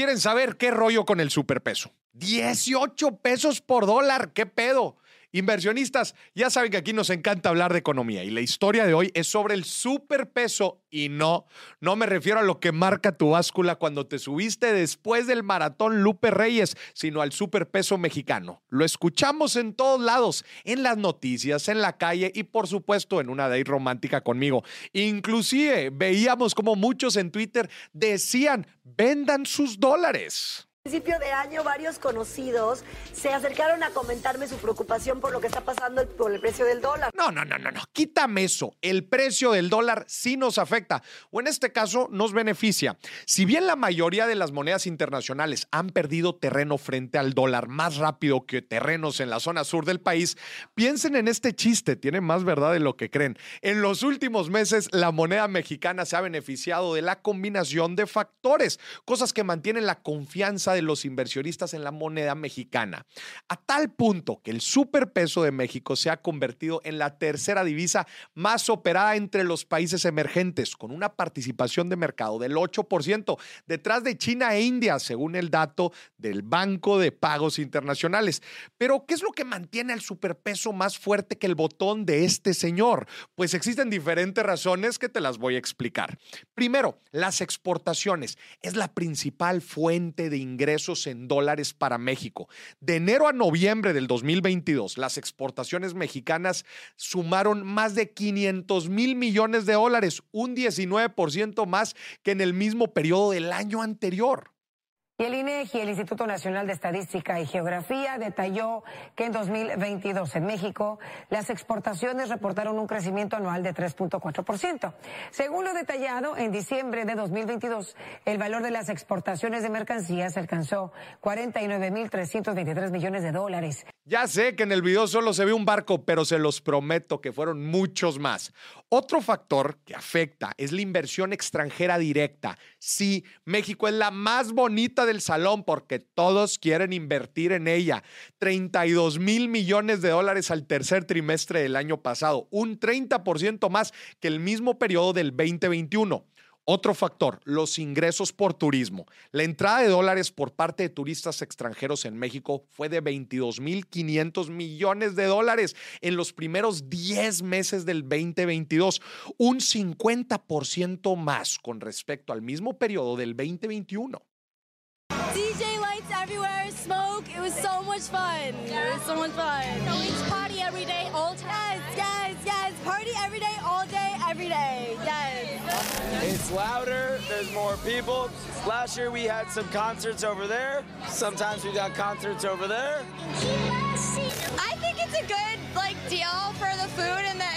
quieren saber qué rollo con el superpeso. 18 pesos por dólar, ¿qué pedo? Inversionistas, ya saben que aquí nos encanta hablar de economía y la historia de hoy es sobre el superpeso y no, no me refiero a lo que marca tu báscula cuando te subiste después del maratón Lupe Reyes, sino al superpeso mexicano. Lo escuchamos en todos lados, en las noticias, en la calle y por supuesto en una day romántica conmigo. Inclusive veíamos como muchos en Twitter decían, vendan sus dólares principio de año varios conocidos se acercaron a comentarme su preocupación por lo que está pasando por el precio del dólar. No, no, no, no, no. Quítame eso. El precio del dólar sí nos afecta o en este caso nos beneficia. Si bien la mayoría de las monedas internacionales han perdido terreno frente al dólar más rápido que terrenos en la zona sur del país, piensen en este chiste, tiene más verdad de lo que creen. En los últimos meses la moneda mexicana se ha beneficiado de la combinación de factores, cosas que mantienen la confianza de los inversionistas en la moneda mexicana, a tal punto que el superpeso de México se ha convertido en la tercera divisa más operada entre los países emergentes, con una participación de mercado del 8%, detrás de China e India, según el dato del Banco de Pagos Internacionales. Pero, ¿qué es lo que mantiene al superpeso más fuerte que el botón de este señor? Pues existen diferentes razones que te las voy a explicar. Primero, las exportaciones es la principal fuente de ingresos ingresos en dólares para México. De enero a noviembre del 2022, las exportaciones mexicanas sumaron más de 500 mil millones de dólares, un 19% más que en el mismo periodo del año anterior. Y el INEGI, el Instituto Nacional de Estadística y Geografía, detalló que en 2022 en México las exportaciones reportaron un crecimiento anual de 3.4%. Según lo detallado, en diciembre de 2022 el valor de las exportaciones de mercancías alcanzó 49.323 millones de dólares. Ya sé que en el video solo se ve un barco, pero se los prometo que fueron muchos más. Otro factor que afecta es la inversión extranjera directa. Sí, México es la más bonita del salón porque todos quieren invertir en ella. 32 mil millones de dólares al tercer trimestre del año pasado, un 30% más que el mismo periodo del 2021. Otro factor, los ingresos por turismo. La entrada de dólares por parte de turistas extranjeros en México fue de 22.500 millones de dólares en los primeros 10 meses del 2022, un 50% más con respecto al mismo periodo del 2021. DJ lights everywhere, smoke. It was so much fun. It was so much fun. It's louder. There's more people. Last year we had some concerts over there. Sometimes we got concerts over there. I think it's a good like deal for the food and the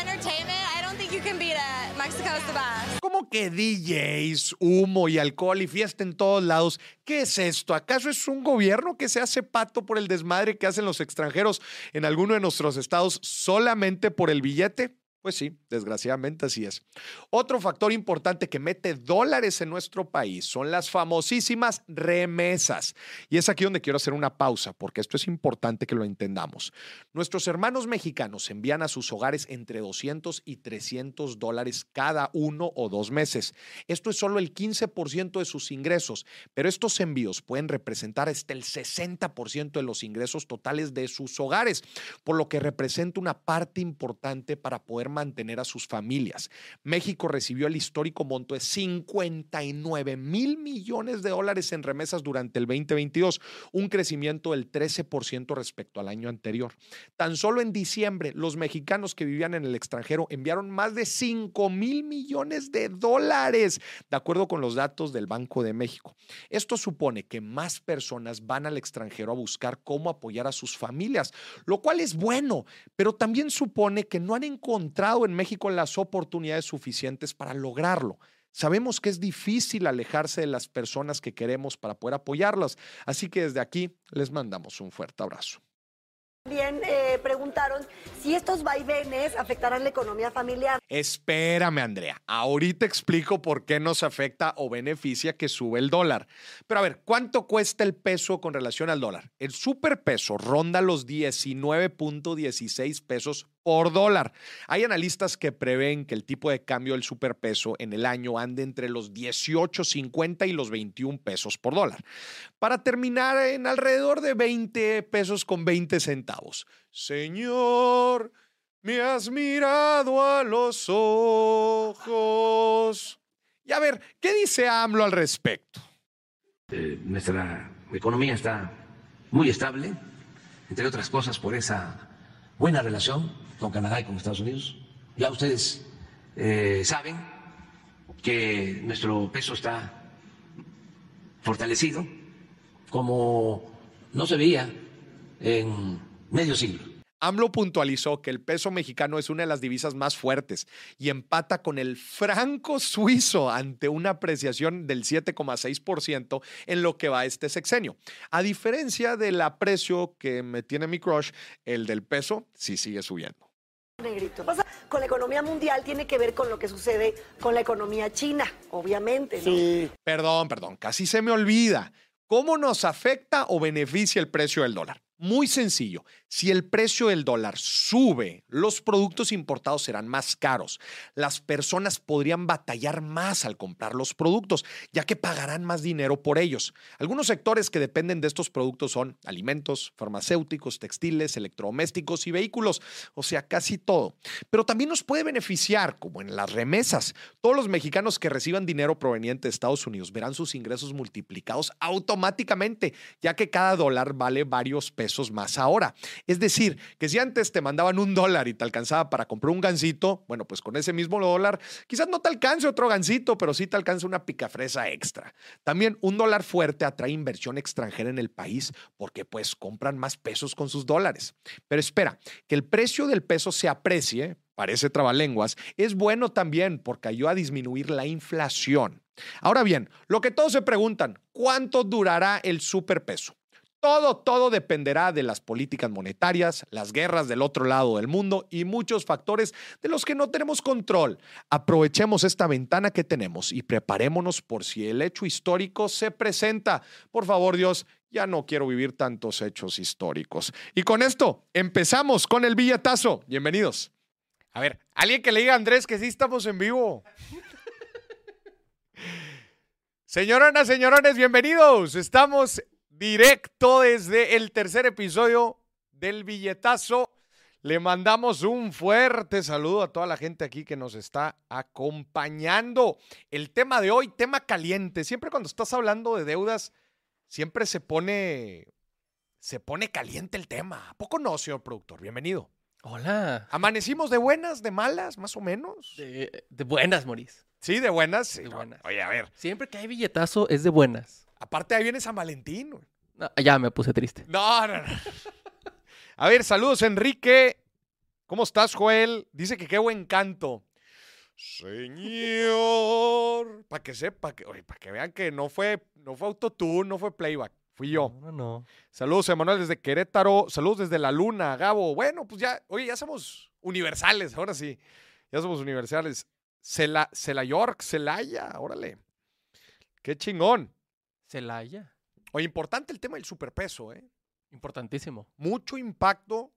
entertainment. I don't think you can beat it. Mexico's the best. ¿Cómo que DJs, humo y alcohol y fiesta en todos lados? ¿Qué es esto? ¿Acaso es un gobierno que se hace pato por el desmadre que hacen los extranjeros en alguno de nuestros estados solamente por el billete? Pues sí, desgraciadamente así es. Otro factor importante que mete dólares en nuestro país son las famosísimas remesas. Y es aquí donde quiero hacer una pausa, porque esto es importante que lo entendamos. Nuestros hermanos mexicanos envían a sus hogares entre 200 y 300 dólares cada uno o dos meses. Esto es solo el 15% de sus ingresos, pero estos envíos pueden representar hasta el 60% de los ingresos totales de sus hogares, por lo que representa una parte importante para poder mantener a sus familias. México recibió el histórico monto de 59 mil millones de dólares en remesas durante el 2022, un crecimiento del 13% respecto al año anterior. Tan solo en diciembre, los mexicanos que vivían en el extranjero enviaron más de 5 mil millones de dólares, de acuerdo con los datos del Banco de México. Esto supone que más personas van al extranjero a buscar cómo apoyar a sus familias, lo cual es bueno, pero también supone que no han encontrado en México las oportunidades suficientes para lograrlo. Sabemos que es difícil alejarse de las personas que queremos para poder apoyarlas, así que desde aquí les mandamos un fuerte abrazo. También eh, preguntaron si estos vaivenes afectarán la economía familiar. Espérame, Andrea. Ahorita explico por qué nos afecta o beneficia que sube el dólar. Pero a ver, ¿cuánto cuesta el peso con relación al dólar? El superpeso ronda los 19.16 pesos por dólar. Hay analistas que prevén que el tipo de cambio del superpeso en el año ande entre los 18.50 y los 21 pesos por dólar, para terminar en alrededor de 20 pesos con 20 centavos. Señor, me has mirado a los ojos. Y a ver, ¿qué dice AMLO al respecto? Eh, nuestra economía está muy estable, entre otras cosas por esa buena relación con Canadá y con Estados Unidos. Ya ustedes eh, saben que nuestro peso está fortalecido como no se veía en medio siglo. AMLO puntualizó que el peso mexicano es una de las divisas más fuertes y empata con el franco suizo ante una apreciación del 7,6% en lo que va este sexenio. A diferencia del aprecio que me tiene mi crush, el del peso sí sigue subiendo. Negrito. Pasa con la economía mundial tiene que ver con lo que sucede con la economía china, obviamente. ¿no? Perdón, perdón, casi se me olvida. ¿Cómo nos afecta o beneficia el precio del dólar? Muy sencillo. Si el precio del dólar sube, los productos importados serán más caros. Las personas podrían batallar más al comprar los productos, ya que pagarán más dinero por ellos. Algunos sectores que dependen de estos productos son alimentos, farmacéuticos, textiles, electrodomésticos y vehículos, o sea, casi todo. Pero también nos puede beneficiar, como en las remesas. Todos los mexicanos que reciban dinero proveniente de Estados Unidos verán sus ingresos multiplicados automáticamente, ya que cada dólar vale varios pesos más ahora. Es decir, que si antes te mandaban un dólar y te alcanzaba para comprar un gansito, bueno, pues con ese mismo dólar, quizás no te alcance otro gansito, pero sí te alcanza una picafresa extra. También un dólar fuerte atrae inversión extranjera en el país porque pues compran más pesos con sus dólares. Pero espera, que el precio del peso se aprecie, parece trabalenguas, es bueno también porque ayuda a disminuir la inflación. Ahora bien, lo que todos se preguntan, ¿cuánto durará el superpeso? Todo, todo dependerá de las políticas monetarias, las guerras del otro lado del mundo y muchos factores de los que no tenemos control. Aprovechemos esta ventana que tenemos y preparémonos por si el hecho histórico se presenta. Por favor, Dios, ya no quiero vivir tantos hechos históricos. Y con esto, empezamos con el billetazo. Bienvenidos. A ver, alguien que le diga a Andrés que sí estamos en vivo. Señoronas, señorones, bienvenidos. Estamos directo desde el tercer episodio del billetazo. Le mandamos un fuerte saludo a toda la gente aquí que nos está acompañando. El tema de hoy, tema caliente. Siempre cuando estás hablando de deudas, siempre se pone, se pone caliente el tema. ¿A poco no, señor productor? Bienvenido. Hola. ¿Amanecimos de buenas, de malas, más o menos? De, de buenas, Moris. Sí, de buenas. Sí, De no, buenas. Oye, a ver. Siempre que hay billetazo es de buenas. Aparte ahí viene San Valentín. güey. No, ya me puse triste. No, no, no. A ver, saludos, Enrique. ¿Cómo estás, Joel? Dice que qué buen canto. Señor. Para que sepa, que, para que vean que no fue, no fue autotune, no fue playback. Fui yo. No, no, no. Saludos, Emanuel, desde Querétaro. Saludos desde la Luna, Gabo. Bueno, pues ya, oye, ya somos universales, ahora sí. Ya somos universales. Cela, Cela York, Celaya, órale. Qué chingón. Celaya. Oye, importante el tema del superpeso, ¿eh? Importantísimo. mucho impacto.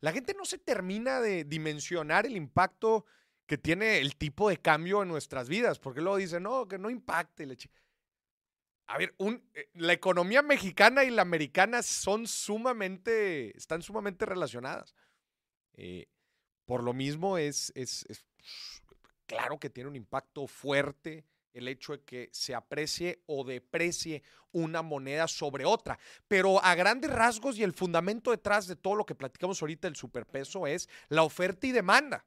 La gente no se termina de dimensionar el impacto que tiene el tipo de cambio en nuestras vidas, porque luego dicen, no, que no impacte. la chi-". A ver, un- eh, la economía mexicana y la americana son sumamente, están sumamente relacionadas. Eh, por lo mismo es, es- es claro que tiene un impacto fuerte el hecho de que se aprecie o deprecie una moneda sobre otra. Pero a grandes rasgos y el fundamento detrás de todo lo que platicamos ahorita del superpeso es la oferta y demanda.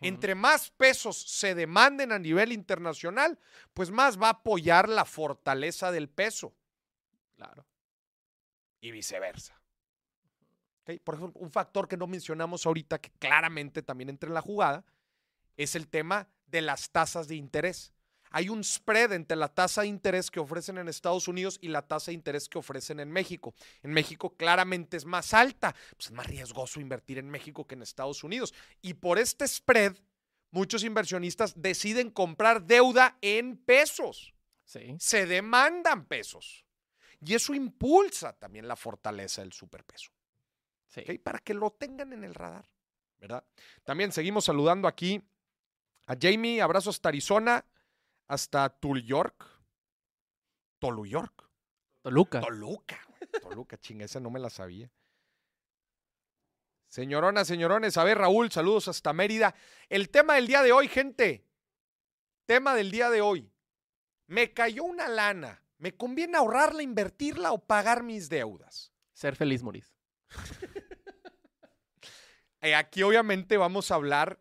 Entre más pesos se demanden a nivel internacional, pues más va a apoyar la fortaleza del peso Claro. y viceversa. Por ejemplo, un factor que no mencionamos ahorita, que claramente también entra en la jugada, es el tema de las tasas de interés. Hay un spread entre la tasa de interés que ofrecen en Estados Unidos y la tasa de interés que ofrecen en México. En México claramente es más alta, pues es más riesgoso invertir en México que en Estados Unidos. Y por este spread, muchos inversionistas deciden comprar deuda en pesos Sí. se demandan pesos. Y eso impulsa también la fortaleza del superpeso. Sí. ¿ok? Para que lo tengan en el radar. ¿verdad? También seguimos saludando aquí a Jamie, abrazo hasta Arizona, hasta Tul York. Tolu York. Toluca. Toluca. güey. Toluca, chinga, esa no me la sabía. Señoronas, señorones, a ver, Raúl, saludos hasta Mérida. El tema del día de hoy, gente. Tema del día de hoy. Me cayó una lana. ¿Me conviene ahorrarla, invertirla o pagar mis deudas? Ser feliz, Moris. Eh, aquí obviamente vamos a hablar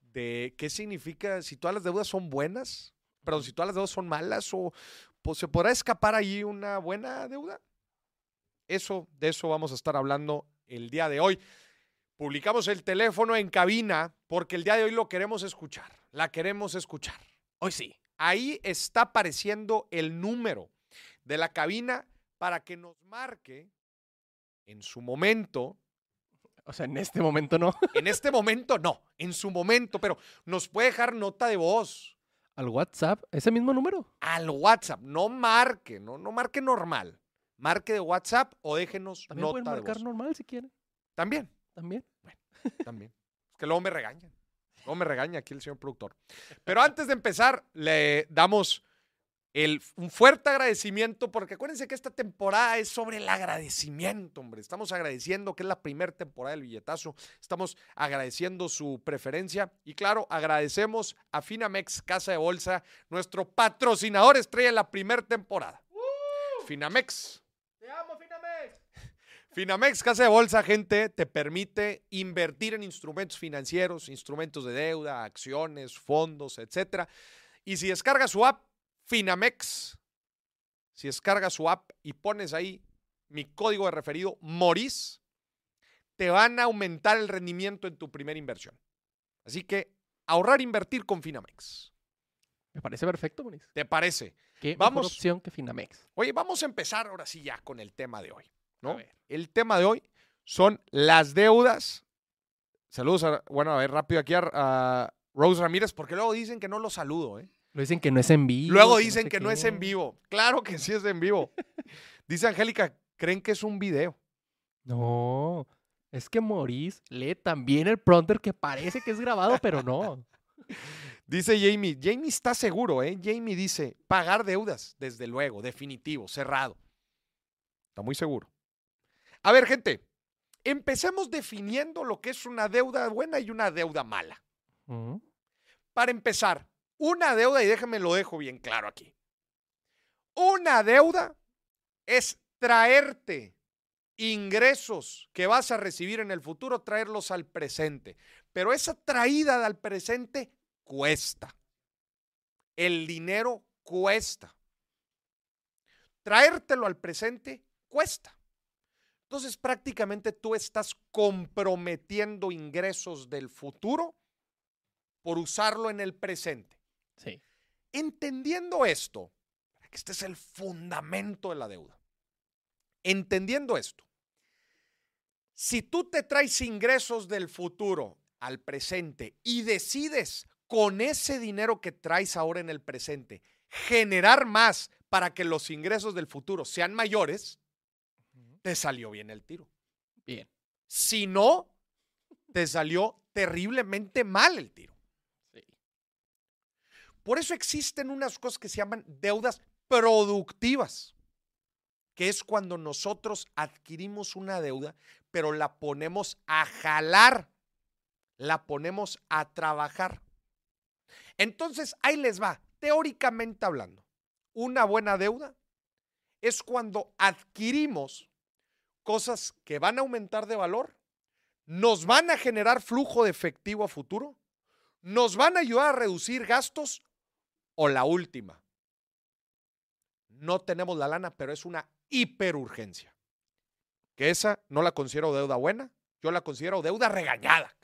de qué significa si todas las deudas son buenas, perdón, si todas las deudas son malas o pues, se podrá escapar ahí una buena deuda. Eso, de eso vamos a estar hablando el día de hoy. Publicamos el teléfono en cabina porque el día de hoy lo queremos escuchar. La queremos escuchar. Hoy sí. Ahí está apareciendo el número de la cabina para que nos marque en su momento O sea, en este momento no. en este momento no, en su momento, pero nos puede dejar nota de voz Al WhatsApp, ese mismo número. al WhatsApp. No marque, no, no marque normal. Marque de WhatsApp o déjenos También pueden nota de marcar voz. normal si quieren. También, También. también. Es que luego me regañan. Luego me regaña aquí el señor productor. Pero antes de empezar, le damos el, un fuerte agradecimiento, porque acuérdense que esta temporada es sobre el agradecimiento, hombre. Estamos agradeciendo que es la primera temporada del billetazo. Estamos agradeciendo su preferencia. Y claro, agradecemos a Finamex Casa de Bolsa, nuestro patrocinador estrella en la primera temporada. Finamex. ¡Te amo, Finamex! Finamex Casa de Bolsa, gente, te permite invertir en instrumentos financieros, instrumentos de deuda, acciones, fondos, etcétera. Y si descargas su app, Finamex, si descargas su app y pones ahí mi código de referido, Moris, te van a aumentar el rendimiento en tu primera inversión. Así que ahorrar, invertir con Finamex. Me parece perfecto, Moris. ¿Te parece? Qué Vamos. mejor opción que Finamex. Oye, vamos a empezar ahora sí ya con el tema de hoy. ¿no? El tema de hoy son las deudas. Saludos, a, bueno, a ver rápido aquí a, a Rose Ramírez, porque luego dicen que no lo saludo. ¿eh? Lo dicen que no es en vivo. Luego que dicen sé que no es en vivo. Claro que sí es en vivo. Dice Angélica, creen que es un video. No. Es que Moris lee también el prompter que parece que es grabado, pero no. Dice Jamie, Jamie está seguro, ¿eh? Jamie dice, pagar deudas, desde luego, definitivo, cerrado. Está muy seguro. A ver, gente, empecemos definiendo lo que es una deuda buena y una deuda mala. Para empezar, una deuda, y déjenme lo dejo bien claro aquí. Una deuda es traerte ingresos que vas a recibir en el futuro, traerlos al presente. Pero esa traída al presente cuesta. El dinero cuesta. Traértelo al presente cuesta. Entonces prácticamente tú estás comprometiendo ingresos del futuro por usarlo en el presente. Sí. Entendiendo esto, que este es el fundamento de la deuda. Entendiendo esto, si tú te traes ingresos del futuro al presente y decides con ese dinero que traes ahora en el presente generar más para que los ingresos del futuro sean mayores, te salió bien el tiro. Bien. Si no, te salió terriblemente mal el tiro. Por eso existen unas cosas que se llaman deudas productivas, que es cuando nosotros adquirimos una deuda, pero la ponemos a jalar, la ponemos a trabajar. Entonces, ahí les va, teóricamente hablando, una buena deuda es cuando adquirimos cosas que van a aumentar de valor, nos van a generar flujo de efectivo a futuro, nos van a ayudar a reducir gastos o la última. No tenemos la lana, pero es una hiperurgencia. Que esa no la considero deuda buena, yo la considero deuda regañada.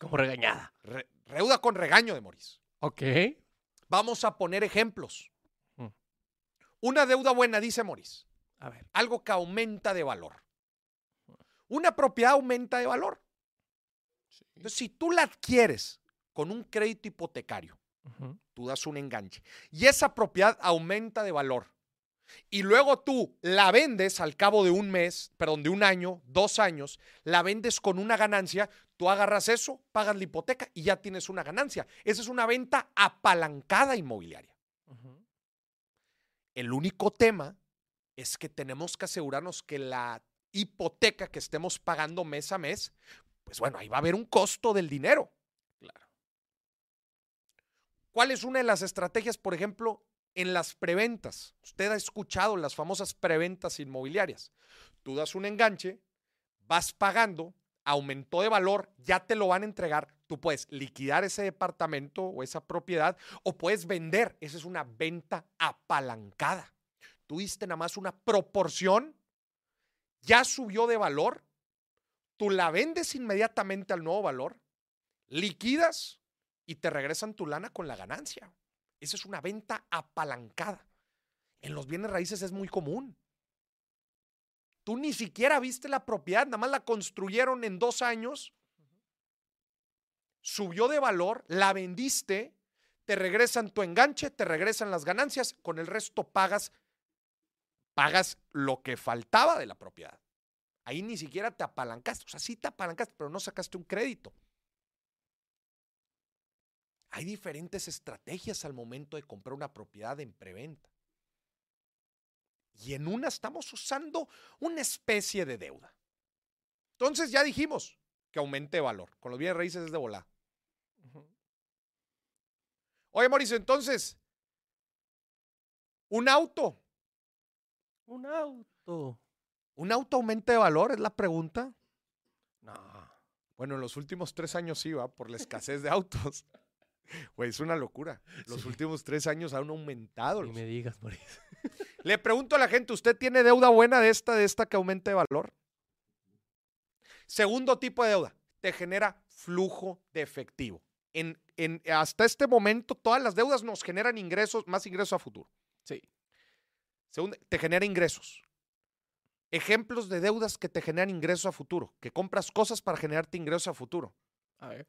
Como regañada. Re- deuda con regaño de Moris. Ok. Vamos a poner ejemplos. Mm. Una deuda buena, dice Moris, A ver. algo que aumenta de valor. Una propiedad aumenta de valor. Entonces, si tú la adquieres con un crédito hipotecario, Tú das un enganche y esa propiedad aumenta de valor. y luego tú la vendes al cabo de un mes, perdón, de un año, dos años, la vendes con una ganancia, tú agarras eso, pagas la hipoteca y ya tienes una ganancia. Esa es una venta apalancada inmobiliaria. El único tema es que tenemos que asegurarnos que la hipoteca que estemos pagando mes a mes, pues bueno, ahí va a haber un costo del dinero. ¿Cuál es una de las estrategias, por ejemplo, en las preventas? Usted ha escuchado las famosas preventas inmobiliarias. Tú das un enganche, vas pagando, aumentó de valor, ya te lo van a entregar. Tú puedes liquidar ese departamento o esa propiedad o puedes vender. Esa es una venta apalancada. Tú diste nada más una proporción, ya subió de valor, tú la vendes inmediatamente al nuevo valor, liquidas y te regresan tu lana con la ganancia. Esa es una venta apalancada. En los bienes raíces es muy común. Tú ni siquiera viste la propiedad, nada más la construyeron en dos años, subió de valor, la vendiste, te regresan tu enganche, te regresan las ganancias, con el resto pagas, pagas lo que faltaba de la propiedad. Ahí ni siquiera te apalancaste, o sea, sí te apalancaste, pero no sacaste un crédito. Hay diferentes estrategias al momento de comprar una propiedad en preventa. Y en una estamos usando una especie de deuda. Entonces ya dijimos que aumente valor. Con los bienes raíces es de volar. Oye, Mauricio, entonces, un auto. Un auto. ¿Un auto aumenta de valor? Es la pregunta. No. Bueno, en los últimos tres años sí, va, por la escasez de autos. Güey, es una locura. Los Sí. últimos tres años han aumentado. Ni los- me digas, Mauricio. Le pregunto a la gente, ¿usted tiene deuda buena de esta, de esta que aumente de valor? Segundo tipo de deuda, te genera flujo de efectivo. En, en- hasta este momento, todas las deudas nos generan ingresos, más ingresos a futuro. Sí. Segundo, te genera ingresos. Ejemplos de deudas que te generan ingresos a futuro, que compras cosas para generarte ingresos a futuro. A ver.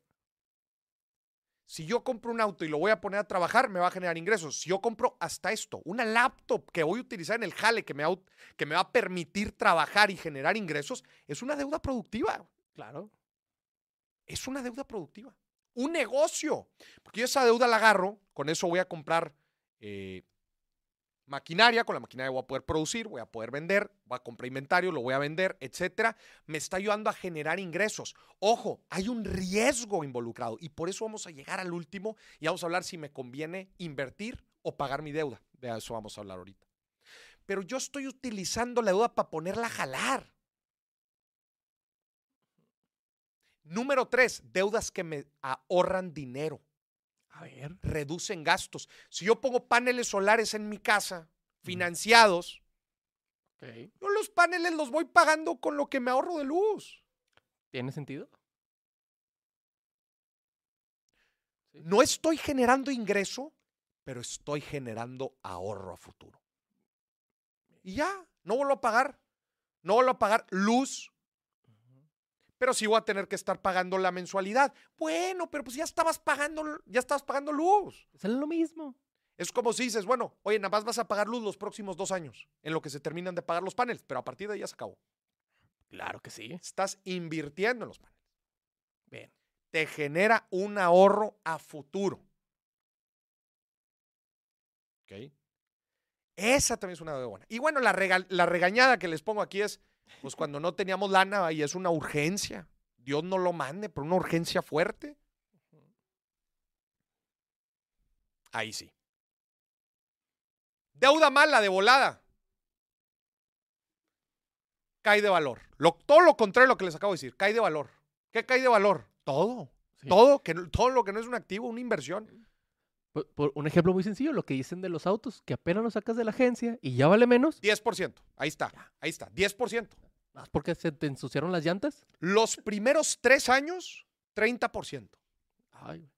Si yo compro un auto y lo voy a poner a trabajar, me va a generar ingresos. Si yo compro hasta esto, una laptop que voy a utilizar en el jale, que me, va, a- que me va a permitir trabajar y generar ingresos, es una deuda productiva. Claro. Es una deuda productiva. Un negocio. Porque yo esa deuda la agarro, con eso voy a comprar eh, maquinaria, con la maquinaria voy a poder producir, voy a poder vender, voy a comprar inventario, lo voy a vender, etcétera. Me está ayudando a generar ingresos. Ojo, hay un riesgo involucrado y por eso vamos a llegar al último y vamos a hablar si me conviene invertir o pagar mi deuda. De eso vamos a hablar ahorita. Pero yo estoy utilizando la deuda para ponerla a jalar. Número tres, deudas que me ahorran dinero A ver. reducen gastos. Si yo pongo paneles solares en mi casa, financiados, Ok. yo los paneles los voy pagando con lo que me ahorro de luz. ¿Tiene sentido? Sí. No estoy generando ingreso, pero estoy generando ahorro a futuro. Y ya, no vuelvo a pagar. No vuelvo a pagar luz, pero sí voy a tener que estar pagando la mensualidad. Bueno, pero pues ya estabas pagando, ya estabas pagando luz. Es lo mismo. Es como si dices, bueno, oye, nada más vas a pagar luz los próximos dos años, en lo que se terminan de pagar los paneles, pero a partir de ahí ya se acabó. Claro que sí. Estás invirtiendo en los paneles. Bien. Te genera un ahorro a futuro. ¿Ok? Esa también es una buena. Y bueno, la, rega- la regañada que les pongo aquí es, pues cuando no teníamos lana y es una urgencia. Dios no lo mande, pero una urgencia fuerte. Ahí sí. Deuda mala de volada. Cae de valor. Lo- todo lo contrario de lo que les acabo de decir. Cae de valor. ¿Qué cae de valor? Todo. Sí. Todo, que, todo lo que no es un activo, una inversión. Por, por un ejemplo muy sencillo, lo que dicen de los autos, que apenas lo sacas de la agencia y ya vale menos, 10%. Ahí está. Ahí está. 10%. ¿más porque se te ensuciaron las llantas? Los primeros tres años, 30%. Ay, güey.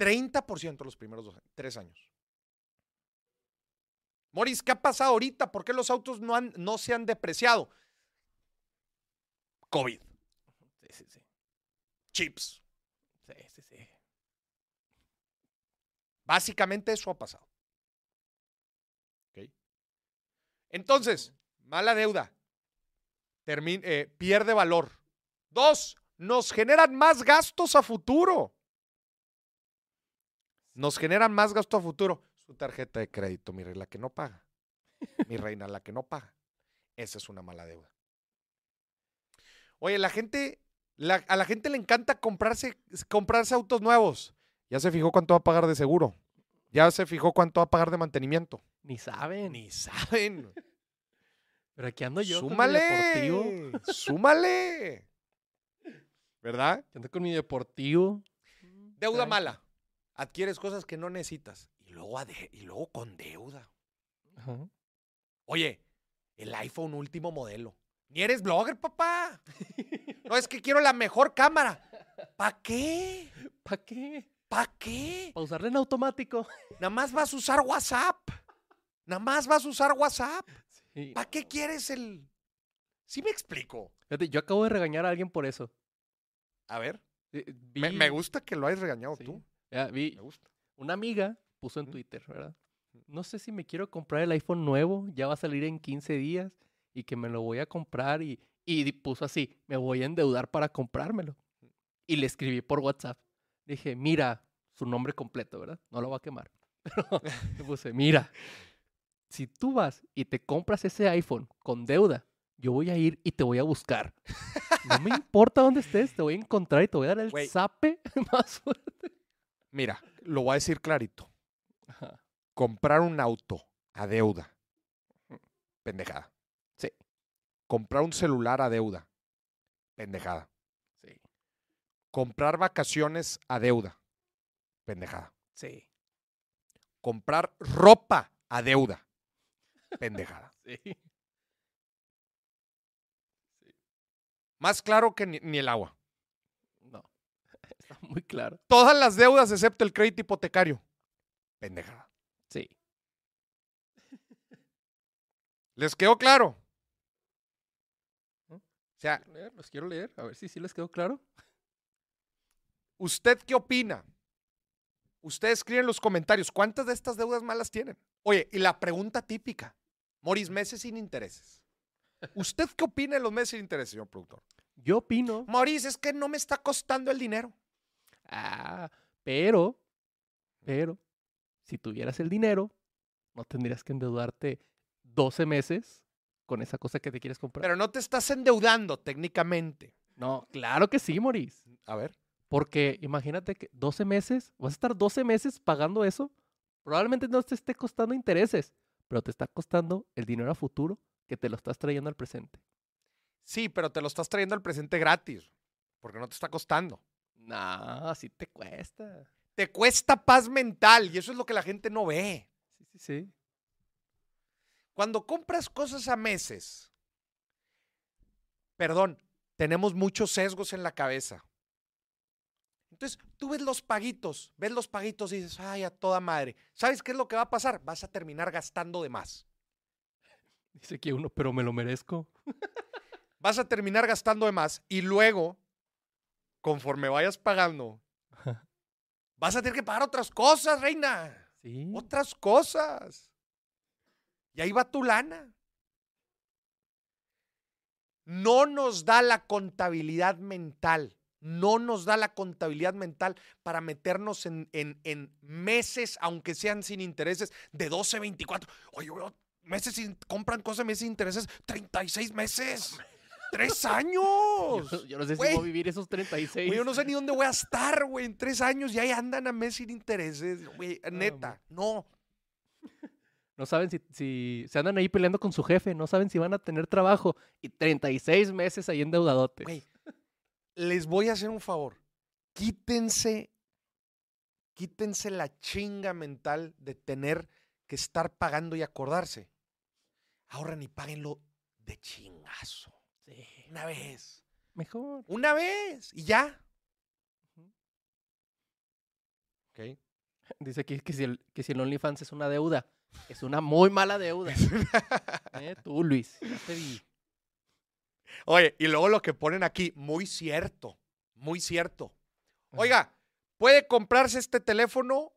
30% los primeros dos, tres años. Moris, ¿qué ha pasado ahorita? ¿Por qué los autos no, han, no se han depreciado? COVID, sí, sí, sí. chips. Sí, sí, sí. Básicamente eso ha pasado. ¿Ok? Entonces, mala deuda. Termi- eh, pierde valor. Dos, nos generan más gastos a futuro. Nos generan más gasto a futuro. Su tarjeta de crédito, mi reina, la que no paga. Mi reina, la que no paga. Esa es una mala deuda. Oye, la gente, la- a la gente le encanta comprarse, comprarse autos nuevos. Ya se fijó cuánto va a pagar de seguro. Ya se fijó cuánto va a pagar de mantenimiento. Ni saben. Ni saben. Pero aquí ando yo con mi súmale. deportivo. Súmale. ¿Verdad? Aquí ando con mi deportivo. Deuda mala. Adquieres cosas que no necesitas. Y luego, y luego con deuda. Ajá. Oye, el iPhone último modelo. Ni eres blogger, papá. No es que quiero la mejor cámara. ¿Para qué? ¿Para qué? ¿Para qué? Para usarla en automático. Nada más vas a usar WhatsApp. Nada más vas a usar WhatsApp. Sí. ¿Para qué quieres el...? Sí me explico. Fíjate, yo acabo de regañar a alguien por eso. A ver. Eh, Me, vi- me gusta que lo hayas regañado sí, tú. ya, vi, Me gusta. una amiga puso en. Twitter, ¿verdad? No sé si me quiero comprar el iPhone nuevo, ya va a salir en 15 días y que me lo voy a comprar y, y puso así, me voy a endeudar para comprármelo. Y le escribí por WhatsApp. Dije, mira, su nombre completo, ¿verdad? No lo va a quemar. Pero le puse, mira, si tú vas y te compras ese iPhone con deuda, yo voy a ir y te voy a buscar. No me importa dónde estés, te voy a encontrar y te voy a dar el zape más fuerte. Mira, lo voy a decir clarito. Ajá. Comprar un auto a deuda. Pendejada. Sí. Comprar un celular a deuda. Pendejada. Comprar vacaciones a deuda. Pendejada. Sí. Comprar ropa a deuda. Pendejada. Sí. Más claro que ni, ni el agua. No. Está muy claro. Todas las deudas excepto el crédito hipotecario. Pendejada. Sí. ¿Les quedó claro? O sea, los quiero leer. A ver si sí les quedó claro. ¿Usted qué opina? Ustedes escriben en los comentarios cuántas de estas deudas malas tienen. Oye, y la pregunta típica, Moris, meses sin intereses. ¿Usted qué opina de los meses sin intereses, señor productor? Yo opino. Moris, es que no me está costando el dinero. Ah, pero, pero, si tuvieras el dinero, no tendrías que endeudarte 12 meses con esa cosa que te quieres comprar. Pero no te estás endeudando técnicamente. no, claro que sí, Moris. A ver. Porque imagínate que 12 meses, vas a estar 12 meses pagando eso. Probablemente no te esté costando intereses, pero te está costando el dinero a futuro que te lo estás trayendo al presente. Sí, pero te lo estás trayendo al presente gratis, porque no te está costando. No, así te cuesta. Te cuesta paz mental y eso es lo que la gente no ve. Sí, sí, sí. Cuando compras cosas a meses, perdón, tenemos muchos sesgos en la cabeza. Entonces, tú ves los paguitos, ves los paguitos y dices, ay, a toda madre. ¿Sabes qué es lo que va a pasar? Vas a terminar gastando de más. Dice que uno, pero me lo merezco. Vas a terminar gastando de más y luego, conforme vayas pagando, vas a tener que pagar otras cosas, reina. Sí. Otras cosas. Y ahí va tu lana. No nos da la contabilidad mental. No nos da la contabilidad mental para meternos en, en- en meses, aunque sean sin intereses, de 12, 24. Oye, oye, meses sin, compran cosas meses sin intereses, 36 meses. ¡Tres años! Yo, yo no sé si Güey. voy a vivir esos 36. Güey, yo no sé ni dónde voy a estar, güey, en tres años y ahí andan a mes sin intereses. Güey, neta, no. No saben si, si se andan ahí peleando con su jefe, no saben si van a tener trabajo. Y 36 meses ahí endeudadotes. Güey, les voy a hacer un favor. Quítense, quítense la chinga mental de tener que estar pagando y acordarse. Ahorren y páguenlo de chingazo. Sí. Una vez. Mejor. Una vez. Y ya. Ok. Dice aquí que si, el, que si el OnlyFans es una deuda. Es una muy mala deuda. Eh, Tú, Luis. Ya te vi. Oye, y luego lo que ponen aquí, muy cierto, muy cierto. Ajá. Oiga, puede comprarse este teléfono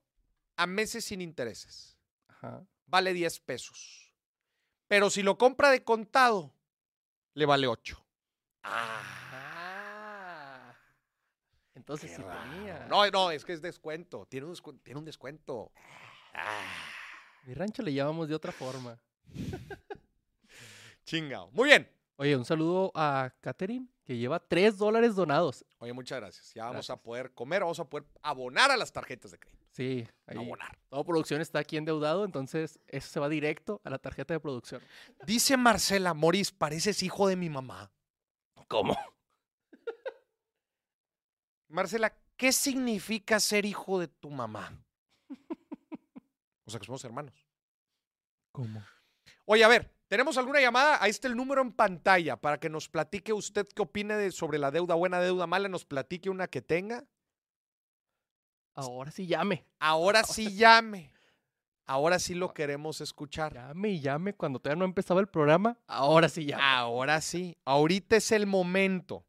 a meses sin intereses. Ajá. Vale 10 pesos. Pero si lo compra de contado, le vale 8. Ah. Entonces Qué sí raro. tenía. No, no, es que es descuento. Tiene un, descu- tiene un descuento. Ah, Mi rancho le llamamos de otra forma. chingado. Muy bien. Oye, un saludo a Katherine, que lleva 3 dólares donados. Oye, muchas gracias. Ya vamos a poder comer, vamos a poder abonar a las tarjetas de crédito. Sí, ahí. Abonar. Toda producción está aquí endeudado, entonces eso se va directo a la tarjeta de producción. Dice Marcela Moris, pareces hijo de mi mamá. ¿Cómo? Marcela, ¿qué significa ser hijo de tu mamá? O sea que somos hermanos. ¿Cómo? Oye, a ver, ¿tenemos alguna llamada? Ahí está el número en pantalla para que nos platique usted qué opina de, sobre la deuda buena, deuda mala. Nos platique una que tenga. Ahora sí llame. Ahora sí llame. Ahora sí lo queremos escuchar. Llame y llame cuando todavía no ha empezado el programa. Ahora sí llame. Ahora sí. Ahorita es el momento.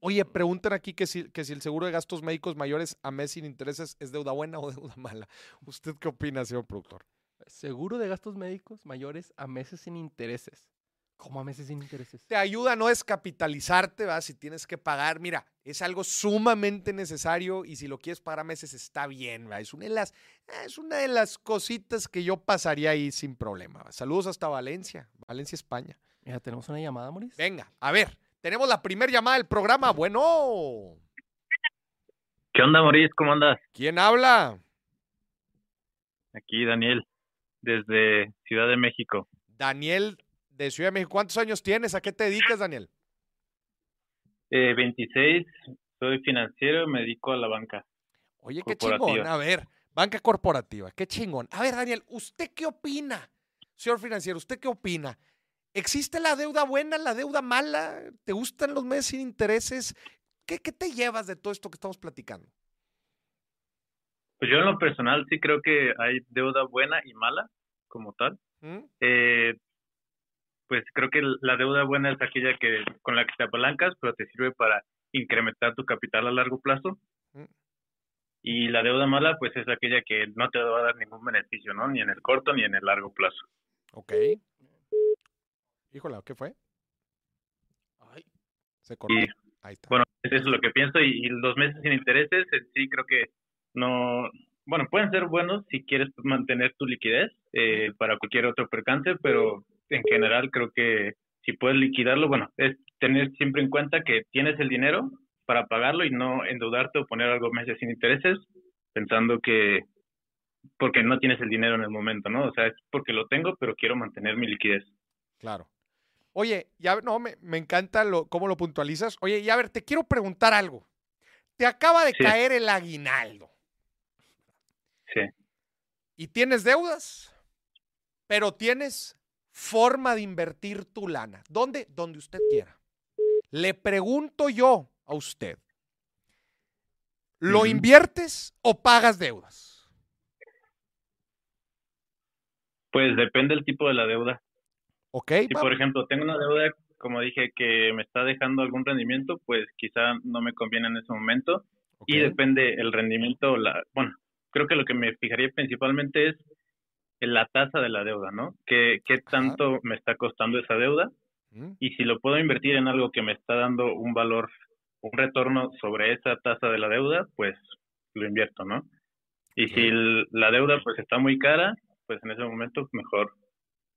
Oye, preguntan aquí que si, que si el seguro de gastos médicos mayores a mes sin intereses es deuda buena o deuda mala. ¿Usted qué opina, señor productor? Seguro de gastos médicos mayores a meses sin intereses. ¿Cómo a meses sin intereses? Te ayuda a no descapitalizarte, ¿va? Si tienes que pagar, mira, es algo sumamente necesario y si lo quieres pagar a meses está bien, ¿va? Es una de las, eh, es una de las cositas que yo pasaría ahí sin problema. ¿va? Saludos hasta Valencia, Valencia, España. Mira, tenemos una llamada, Maurice. Venga, a ver, tenemos la primera llamada del programa. Bueno, ¿Qué onda, Maurice? ¿Cómo andas? ¿quién habla? Aquí Daniel, desde Ciudad de México. Daniel de Ciudad de México. ¿Cuántos años tienes? ¿A qué te dedicas, Daniel? Eh, 26, soy financiero, me dedico a la banca. Oye, qué chingón. A ver, banca corporativa, qué chingón. A ver, Daniel, ¿usted qué opina? Señor financiero, ¿usted qué opina? ¿Existe la deuda buena, la deuda mala? ¿Te gustan los meses sin intereses? ¿Qué, qué te llevas de todo esto que estamos platicando? Pues yo en lo personal sí creo que hay deuda buena y mala como tal. ¿Mm? Eh, pues creo que la deuda buena es aquella que con la que te apalancas, pero te sirve para incrementar tu capital a largo plazo. Mm. Y la deuda mala, pues es aquella que no te va a dar ningún beneficio, ¿no? Ni en el corto ni en el largo plazo. Ok. Híjole, ¿qué fue? Ay, Se cortó. Y Ahí está. Bueno, eso es lo que pienso y, y los meses sin intereses sí creo que no, bueno, pueden ser buenos si quieres mantener tu liquidez eh, para cualquier otro percance, pero en general creo que si puedes liquidarlo, bueno, es tener siempre en cuenta que tienes el dinero para pagarlo y no endeudarte o poner algo meses sin intereses pensando que porque no tienes el dinero en el momento, ¿no? O sea, es porque lo tengo, pero quiero mantener mi liquidez. Claro. Oye, ya no, me, me encanta lo, cómo lo puntualizas. Oye, ya a ver, te quiero preguntar algo. Te acaba de Sí. caer el aguinaldo Sí. y tienes deudas, pero tienes forma de invertir tu lana. ¿Dónde? Donde usted quiera. Le pregunto yo a usted, ¿lo inviertes o pagas deudas? Pues depende del tipo de la deuda. ¿Ok? Si, por ejemplo, tengo una deuda, como dije, que me está dejando algún rendimiento, pues quizá no me conviene en ese momento. Y depende el rendimiento, la, bueno, creo que lo que me fijaría principalmente es en la tasa de la deuda, ¿no? ¿Qué, qué tanto me está costando esa deuda? Mm, Y si lo puedo invertir en algo que me está dando un valor, un retorno sobre esa tasa de la deuda, pues lo invierto, ¿no? Y si el- la deuda pues está muy cara, pues en ese momento mejor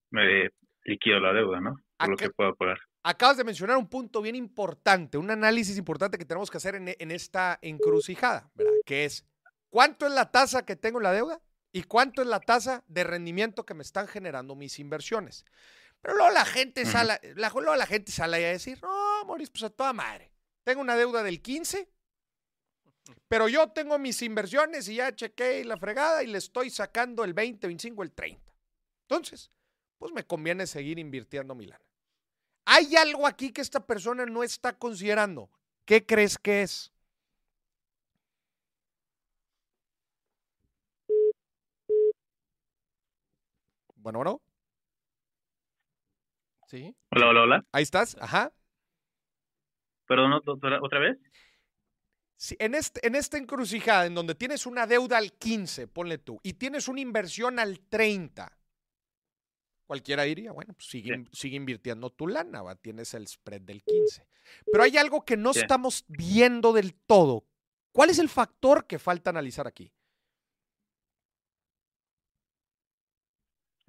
me liquido la deuda, ¿no? ¿A Por lo que puedo pagar. Acabas de mencionar un punto bien importante, un análisis importante que tenemos que hacer en, en esta encrucijada, ¿verdad? Que es, ¿cuánto es la tasa que tengo en la deuda? ¿Y cuánto es la tasa de rendimiento que me están generando mis inversiones? Pero luego la gente sale, la, luego la gente sale a decir, no, Moris, pues a toda madre. Tengo una deuda del 15, pero yo tengo mis inversiones y ya chequé la fregada y le estoy sacando el 20, 25, el 30. Entonces, pues me conviene seguir invirtiendo mi lana. Hay algo aquí que esta persona no está considerando. ¿Qué crees que es? Bueno, bueno, ¿Sí? Hola, hola, hola. ahí estás. Ajá. Perdón, otra, vez. Si en, este, en esta encrucijada, en donde tienes una deuda al 15, ponle tú, y tienes una inversión al 30, Cualquiera diría, bueno, pues sigue, sigue invirtiendo tu lana, ¿va? tienes el spread del 15. Pero hay algo que no Sí. estamos viendo del todo. ¿Cuál es el factor que falta analizar aquí?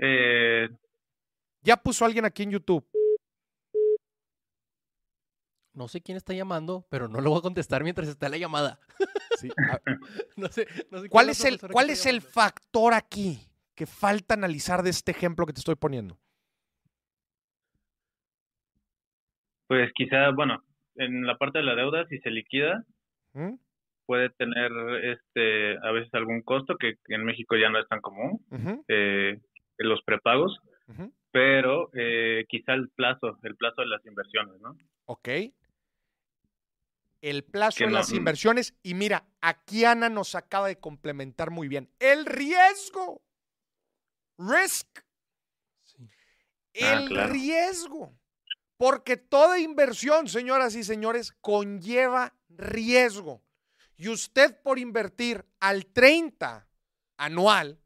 Eh, Ya puso alguien aquí en YouTube. No sé quién está llamando, pero no lo voy a contestar mientras está la llamada. Sí, No sé, no sé ¿Cuál es el, cuál es el factor aquí que falta analizar de este ejemplo que te estoy poniendo? pues quizá, bueno, en la parte de la deuda, si se liquida, ¿Mm? puede tener este a veces algún costo que, que en México ya no es tan común, eh, los prepagos, pero eh, quizá el plazo, el plazo de las inversiones, ¿no? Ok. El plazo Que de no- las inversiones. Y mira, aquí Ana nos acaba de complementar muy bien. El riesgo. Risk. Ah, El claro. riesgo. Porque toda inversión, señoras y señores, conlleva riesgo. Y usted por invertir al 30 anual,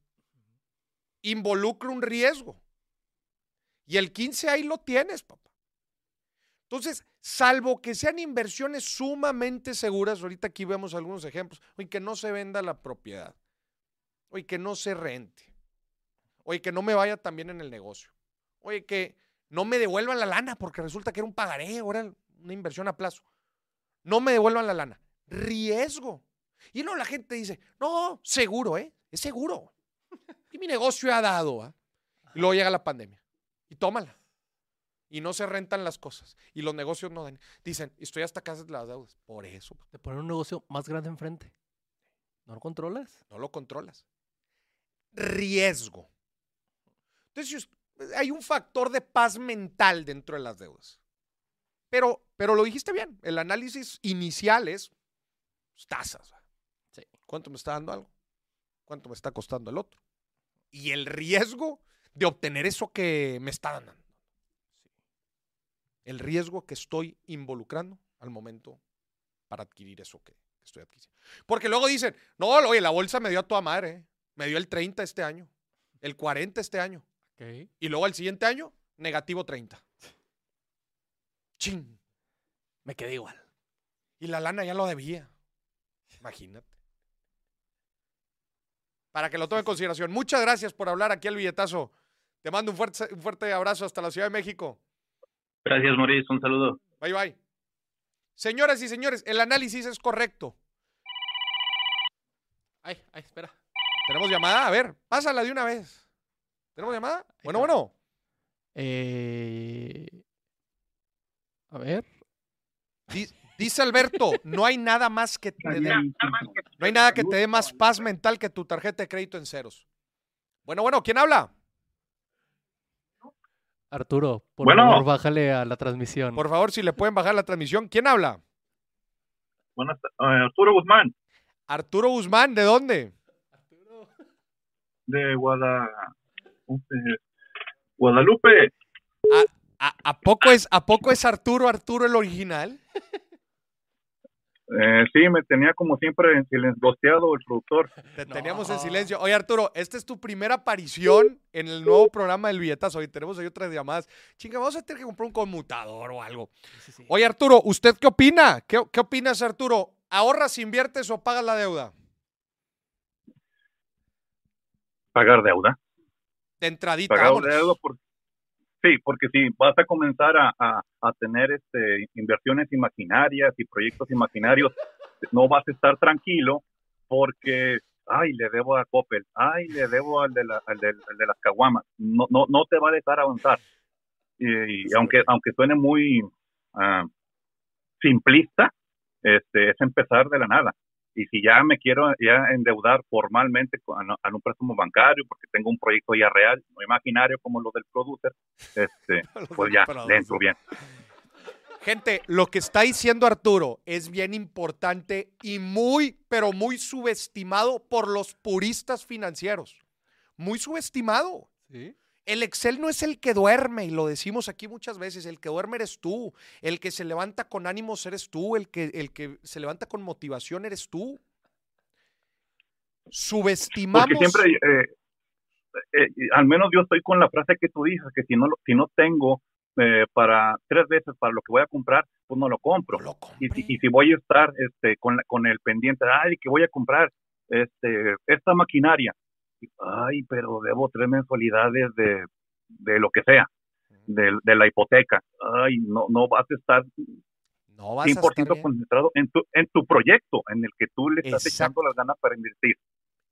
involucra un riesgo. Y el 15 ahí lo tienes, papá. Entonces, salvo que sean inversiones sumamente seguras, ahorita aquí vemos algunos ejemplos, oye, que no se venda la propiedad, oye, que no se rente, oye, que no me vaya también en el negocio, oye, que no me devuelvan la lana porque resulta que era un pagaré, ahora una inversión a plazo. No me devuelvan la lana. Riesgo. Y no, la gente dice, no, seguro, ¿eh? Es seguro. Y mi negocio ha dado, ¿ah? Y luego llega la pandemia. Y tómala. Y no se rentan las cosas. Y los negocios no dan. Dicen, estoy hasta acá de las deudas. Por eso, Te ponen un negocio más grande enfrente. ¿No lo controlas? no lo controlas. Riesgo. Entonces, hay un factor de paz mental dentro de las deudas. Pero, pero lo dijiste bien. El análisis inicial es tasas. Sí. ¿Cuánto me está dando algo? ¿Cuánto me está costando el otro? Y el riesgo de obtener eso que me está dando. El riesgo que estoy involucrando al momento para adquirir eso que, estoy adquiriendo. Porque luego dicen, no, oye, la bolsa me dio a toda madre. ¿eh? Me dio el 30 este año, el 40 este año. Ok. Y luego al siguiente año, negativo 30. Ching. Me quedé igual. Y la lana ya lo debía. Imagínate. Para que lo tome en consideración. Muchas gracias por hablar aquí al billetazo. Te mando un fuerte, un fuerte abrazo hasta la Ciudad de México. Gracias, Maurice, un saludo. Bye bye. Señoras y señores, el análisis es correcto. Ay, ay, espera. ¿Tenemos llamada? A ver, pásala de una vez. ¿Tenemos llamada? Bueno, está. bueno. Eh, A ver. Di- Dice Alberto, no hay nada más que te dé, no hay nada que te dé más paz mental que tu tarjeta de crédito en ceros. Bueno, bueno, ¿quién habla? Arturo, por Bueno. favor, bájale a la transmisión. Por favor, si le pueden bajar la transmisión. ¿Quién habla? Buenas eh, Arturo Guzmán, Arturo Guzmán, ¿de dónde? de Guada... eh, Guadalupe. ¿A, a poco es, ¿A poco es Arturo Arturo el original? Eh, sí, me tenía como siempre en silencioseado el productor. Te teníamos en silencio. Oye, Arturo, esta es tu primera aparición en el nuevo programa del billetazo. Hoy tenemos ahí otras llamadas. Chinga, vamos a tener que comprar un conmutador o algo. Sí, sí. Oye, Arturo, ¿usted qué opina? ¿Qué, qué opinas, Arturo? ¿Ahorras, inviertes o pagas la deuda? Pagar deuda. De entradita, Pagar deuda por- Sí, porque si vas a comenzar a, a- a tener este, inversiones imaginarias y proyectos imaginarios, no vas a estar tranquilo porque, ay, le debo a Coppel, ay, le debo al de, la- al del- al de las caguamas. No, no, no te va a dejar avanzar. Y, y aunque, aunque suene muy ah, simplista, este, es empezar de la nada. Y si ya me quiero ya endeudar formalmente a un préstamo bancario porque tengo un proyecto ya real, no imaginario como lo del producer, este, pues ya, le entro bien. Gente, lo que está diciendo Arturo es bien importante y muy, pero muy subestimado por los puristas financieros. Muy subestimado. ¿Sí? El Excel no es el que duerme, y lo decimos aquí muchas veces, el que duerme eres tú, el que se levanta con ánimos eres tú, el que, el que se levanta con motivación eres tú. Subestimamos. Porque siempre, eh, eh, al menos yo estoy con la frase que tú dices, que si no, si no tengo eh, para tres veces para lo que voy a comprar, pues no lo compro. Lo y, si, y si voy a estar este, con, la- con el pendiente, ay, que voy a comprar este, esta maquinaria, ay, pero debo tres mensualidades de, de lo que sea, de, de la hipoteca, ay, no, no vas a estar No vas a 100% estar bien. concentrado en tu, en tu proyecto en el que tú le estás Exacto. echando las ganas para invertir.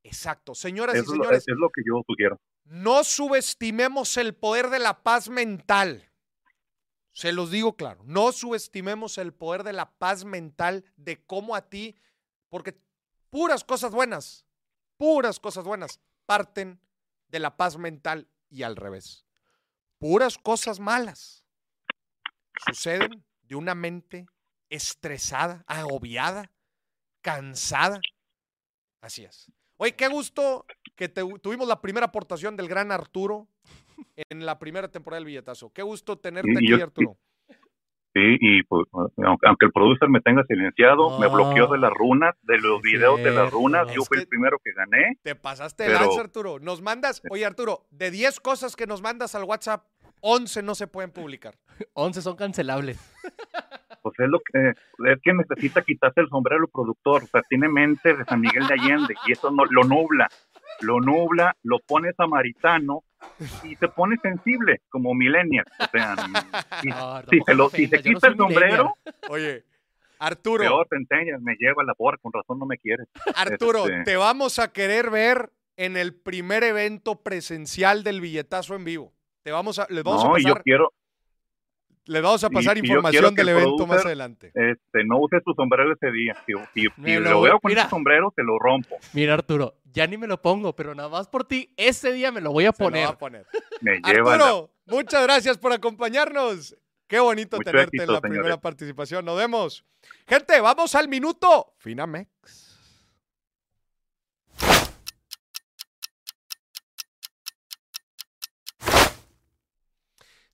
Exacto. Señoras y lo, señores, es lo que yo sugiero. no subestimemos el poder de la paz mental. Se los digo claro, no subestimemos el poder de la paz mental de cómo a ti, porque puras cosas buenas, puras cosas buenas parten de la paz mental y al revés. Puras cosas malas suceden de una mente estresada, agobiada, cansada. Así es. Oye, qué gusto que te- tuvimos la primera aportación del gran Arturo en la primera temporada del billetazo. Qué gusto tenerte aquí, Arturo. Sí, y pues, aunque, aunque el producer me tenga silenciado, me bloqueó de las runas, de los videos de las runas, yo fui el primero que gané. Te pasaste Pero- lanza, Arturo. Nos mandas, oye, Arturo, de 10 cosas que nos mandas al WhatsApp, 11 no se pueden publicar. 11 son cancelables. Pues es lo que es que necesita quitarse el sombrero el productor, o sea, tiene mente de San Miguel de Allende y eso no lo nubla, lo nubla, lo pone samaritano y se pone sensible como millennial, o sea, y- No, si se lo te si se no quita el sombrero, Oye, Arturo, peor te enseñas, me lleva a la porra, con razón no me quieres. Arturo, Este- te vamos a querer ver en el primer evento presencial del billetazo en vivo. Te vamos a, les vamos No, a y yo quiero, les vamos a pasar y información del el evento más adelante. este, no use su sombrero ese día. Si, si- lo lo veo con mira. ese sombrero, te lo rompo. Mira, Arturo, ya ni me lo pongo, pero nada más por ti, ese día me lo voy a Se lo poner. va a poner. Me lleva la- Arturo, muchas gracias por acompañarnos. Qué bonito Mucho tenerte en la primera participación. Nos vemos. Gente, vamos al minuto. Finamex.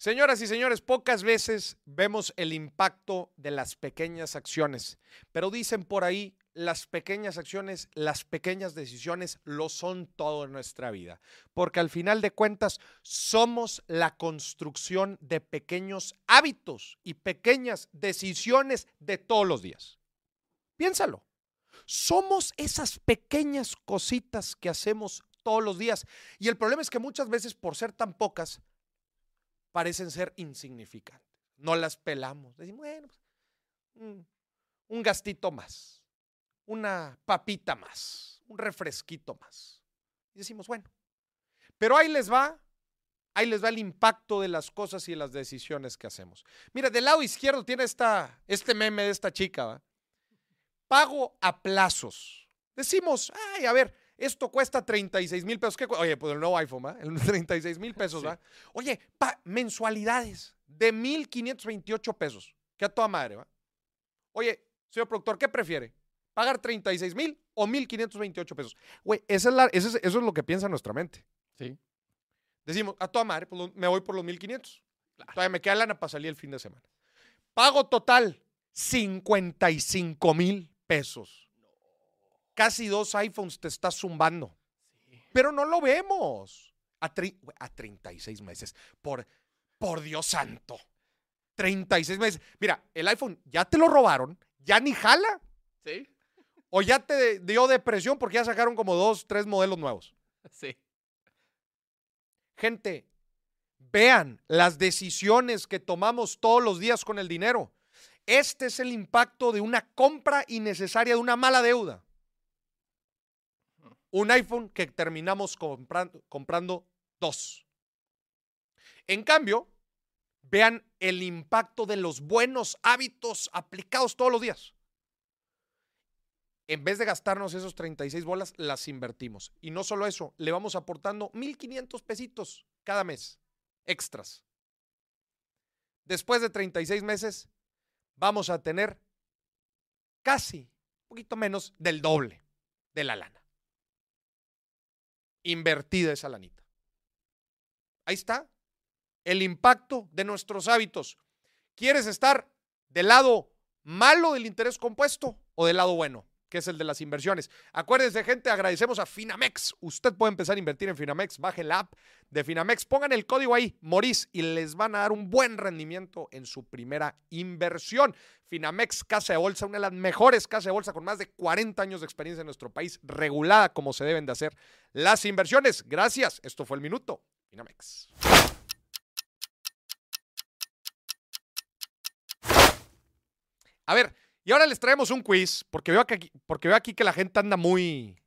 Señoras y señores, pocas veces vemos el impacto de las pequeñas acciones, pero dicen por ahí, las pequeñas acciones, las pequeñas decisiones lo son todo en nuestra vida, porque al final de cuentas somos la construcción de pequeños hábitos y pequeñas decisiones de todos los días. Piénsalo. Somos esas pequeñas cositas que hacemos todos los días. Y el problema es que muchas veces, por ser tan pocas, parecen ser insignificantes. No las pelamos. Decimos, bueno, pues, un, un gastito más, una papita más, un refresquito más. Y decimos, bueno, pero ahí les va, ahí les va el impacto de las cosas y de las decisiones que hacemos. Mira, del lado izquierdo tiene esta, este meme de esta chica, ¿va? Pago a plazos. Decimos, ay, a ver, esto cuesta 36 mil pesos. ¿Qué Oye, pues el nuevo iPhone, ¿va? El 36 mil pesos, ¿va? Oye, pa- mensualidades de 1,528 pesos. Que a toda madre, ¿va? Oye, señor productor, ¿qué prefiere? ¿Pagar 36 mil o 1,528 pesos? Güey, esa es la- ese es- eso es lo que piensa nuestra mente. Sí. Decimos, a toda madre, pues me voy por los 1,500. Todavía me queda lana para salir el fin de semana. Pago total, 55 mil pesos. Casi dos iPhones te estás zumbando. Pero no lo vemos. A, a 36 meses. Por, por Dios santo. 36 meses. Mira, el iPhone ya te lo robaron, ya ni jala. Sí. O ya te dio depresión porque ya sacaron como dos, tres modelos nuevos. Sí. Gente, vean las decisiones que tomamos todos los días con el dinero. Este es el impacto de una compra innecesaria, de una mala deuda. Un iPhone que terminamos comprando, dos. En cambio, vean el impacto de los buenos hábitos aplicados todos los días. En vez de gastarnos esos 36 bolas, las invertimos. Y no solo eso, le vamos aportando 1,500 pesitos cada mes, extras. Después de 36 meses, vamos a tener casi, un poquito menos del doble de la lana. Invertida esa lanita. Ahí está el impacto de nuestros hábitos. ¿Quieres estar del lado malo del interés compuesto o del lado bueno? que es el de las inversiones. Acuérdense, gente, agradecemos a Finamex. Usted puede empezar a invertir en Finamex. Baje la app de Finamex, pongan el código ahí, Moris, y les van a dar un buen rendimiento en su primera inversión. Finamex, casa de bolsa, una de las mejores casas de bolsa con más de 40 años de experiencia en nuestro país, regulada como se deben de hacer las inversiones. Gracias. Esto fue el minuto. Finamex. A ver, y ahora les traemos un quiz, porque veo, aquí, porque veo aquí que la gente anda muy,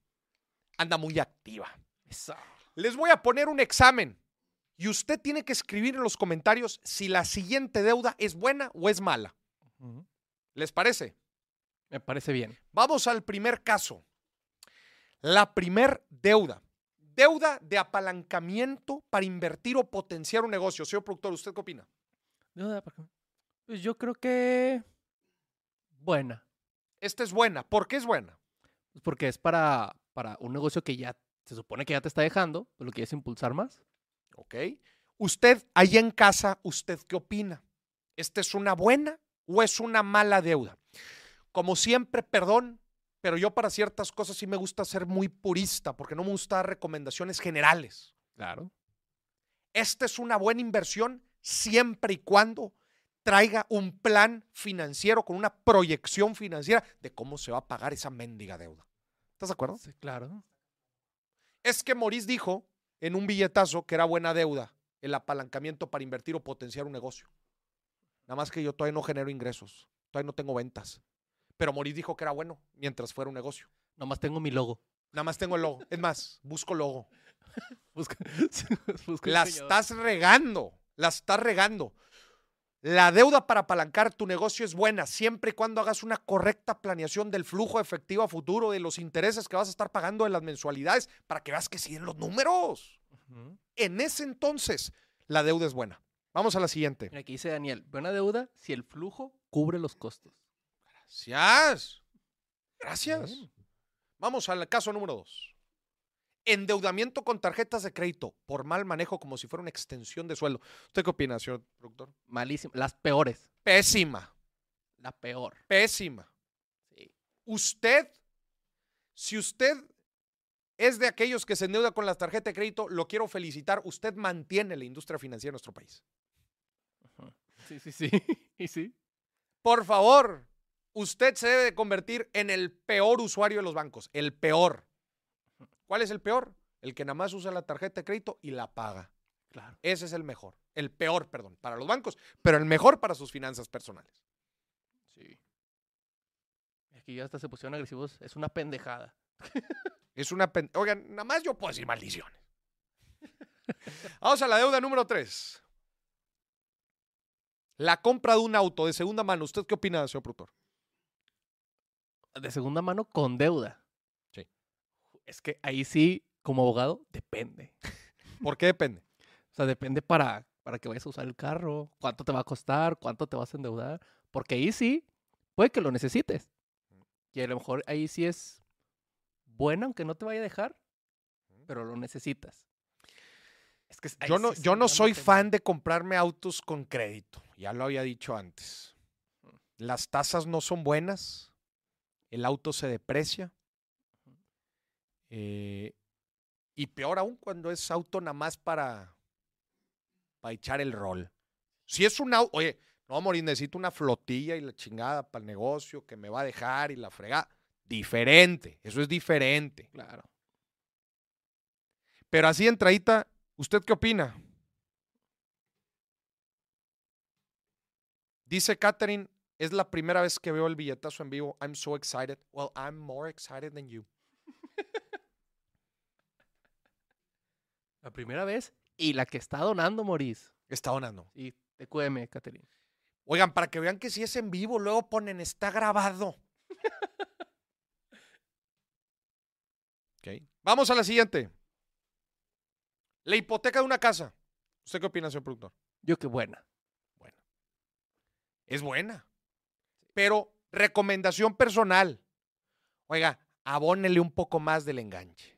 anda muy activa. Les voy a poner un examen y usted tiene que escribir en los comentarios si la siguiente deuda es buena o es mala. ¿Les parece? Me parece bien. Vamos al primer caso. La primer deuda. Deuda de apalancamiento para invertir o potenciar un negocio. Señor productor, ¿usted qué opina? Deuda? Pues yo creo que buena. Esta es buena. ¿Por qué es buena? Pues porque es para, para un negocio que ya se supone que ya te está dejando, pero lo quieres impulsar más. ¿Ok? Usted, ahí en casa, ¿usted qué opina? ¿Esta es una buena o es una mala deuda? Como siempre, perdón, pero yo para ciertas cosas sí me gusta ser muy purista, porque no me gusta dar recomendaciones generales. Claro. Esta es una buena inversión siempre y cuando traiga un plan financiero con una proyección financiera de cómo se va a pagar esa mendiga deuda. ¿Estás de acuerdo? Sí, claro. Es que Maurice dijo en un billetazo que era buena deuda el apalancamiento para invertir o potenciar un negocio. Nada más que yo todavía no genero ingresos, todavía no tengo ventas. Pero Maurice dijo que era bueno mientras fuera un negocio. Nomás tengo mi logo. Nada más tengo el logo. Es más, busco logo. Busca, busca La estás regando, la estás regando. La deuda para apalancar tu negocio es buena siempre y cuando hagas una correcta planeación del flujo efectivo a futuro, de los intereses que vas a estar pagando de las mensualidades, para que veas que siguen los números. Ujú. En ese entonces, la deuda es buena. Vamos a la siguiente. Mira, aquí dice Daniel, buena deuda si el flujo cubre los costos. Gracias. Gracias. Bien. Vamos al caso número dos. Endeudamiento con tarjetas de crédito por mal manejo como si fuera una extensión de sueldo. ¿Usted qué opina, señor productor? Malísimo. Las peores. Pésima, La peor. pésima. Sí. Usted, si usted es de aquellos que se endeuda con las tarjetas de crédito, lo quiero felicitar. Usted mantiene la industria financiera en nuestro país. Sí, sí, sí. y sí. Por favor, usted se debe de convertir en el peor usuario de los bancos, el peor. ¿Cuál es el peor? El que nada más usa la tarjeta de crédito y la paga. Claro. Ese es el mejor, el peor, perdón, para los bancos, pero el mejor para sus finanzas personales. Sí. Aquí ya hasta se pusieron agresivos. Es una pendejada. Es una... pen- Oigan, nada más yo puedo decir maldiciones. Vamos a la deuda número 3. La compra de un auto de segunda mano. ¿Usted qué opina, señor productor? De segunda mano con deuda. Sí. Es que ahí sí, como abogado, depende. ¿Por qué depende? O sea, depende para, para que vayas a usar el carro, cuánto te va a costar, cuánto te vas a endeudar. Porque ahí sí, puede que lo necesites. Y a lo mejor ahí sí es bueno, aunque no te vaya a dejar, pero lo necesitas. Es que ahí Yo no, yo no soy tema. fan de comprarme autos con crédito. Ya lo había dicho antes. Las tasas no son buenas. El auto se deprecia. eh, y peor aún cuando es auto nada más para, para echar el rol. Si es un auto, oye, no, morir, necesito una flotilla y la chingada para el negocio que me va a dejar y la fregada. Diferente, eso es diferente. Claro. Pero así entradita, ¿usted qué opina? Dice Catherine, es la primera vez que veo el billetazo en vivo. I'm so excited. Well, I'm more excited than you. La primera vez y la que está donando, Maurice. Está donando. Y te cueme, Caterina. Oigan, para que vean que si es en vivo, luego ponen está grabado. Ok. Vamos a la siguiente. La hipoteca de una casa. ¿Usted qué opina, señor productor? Yo qué buena. Es buena. Pero recomendación personal. Oiga, abónele un poco más del enganche.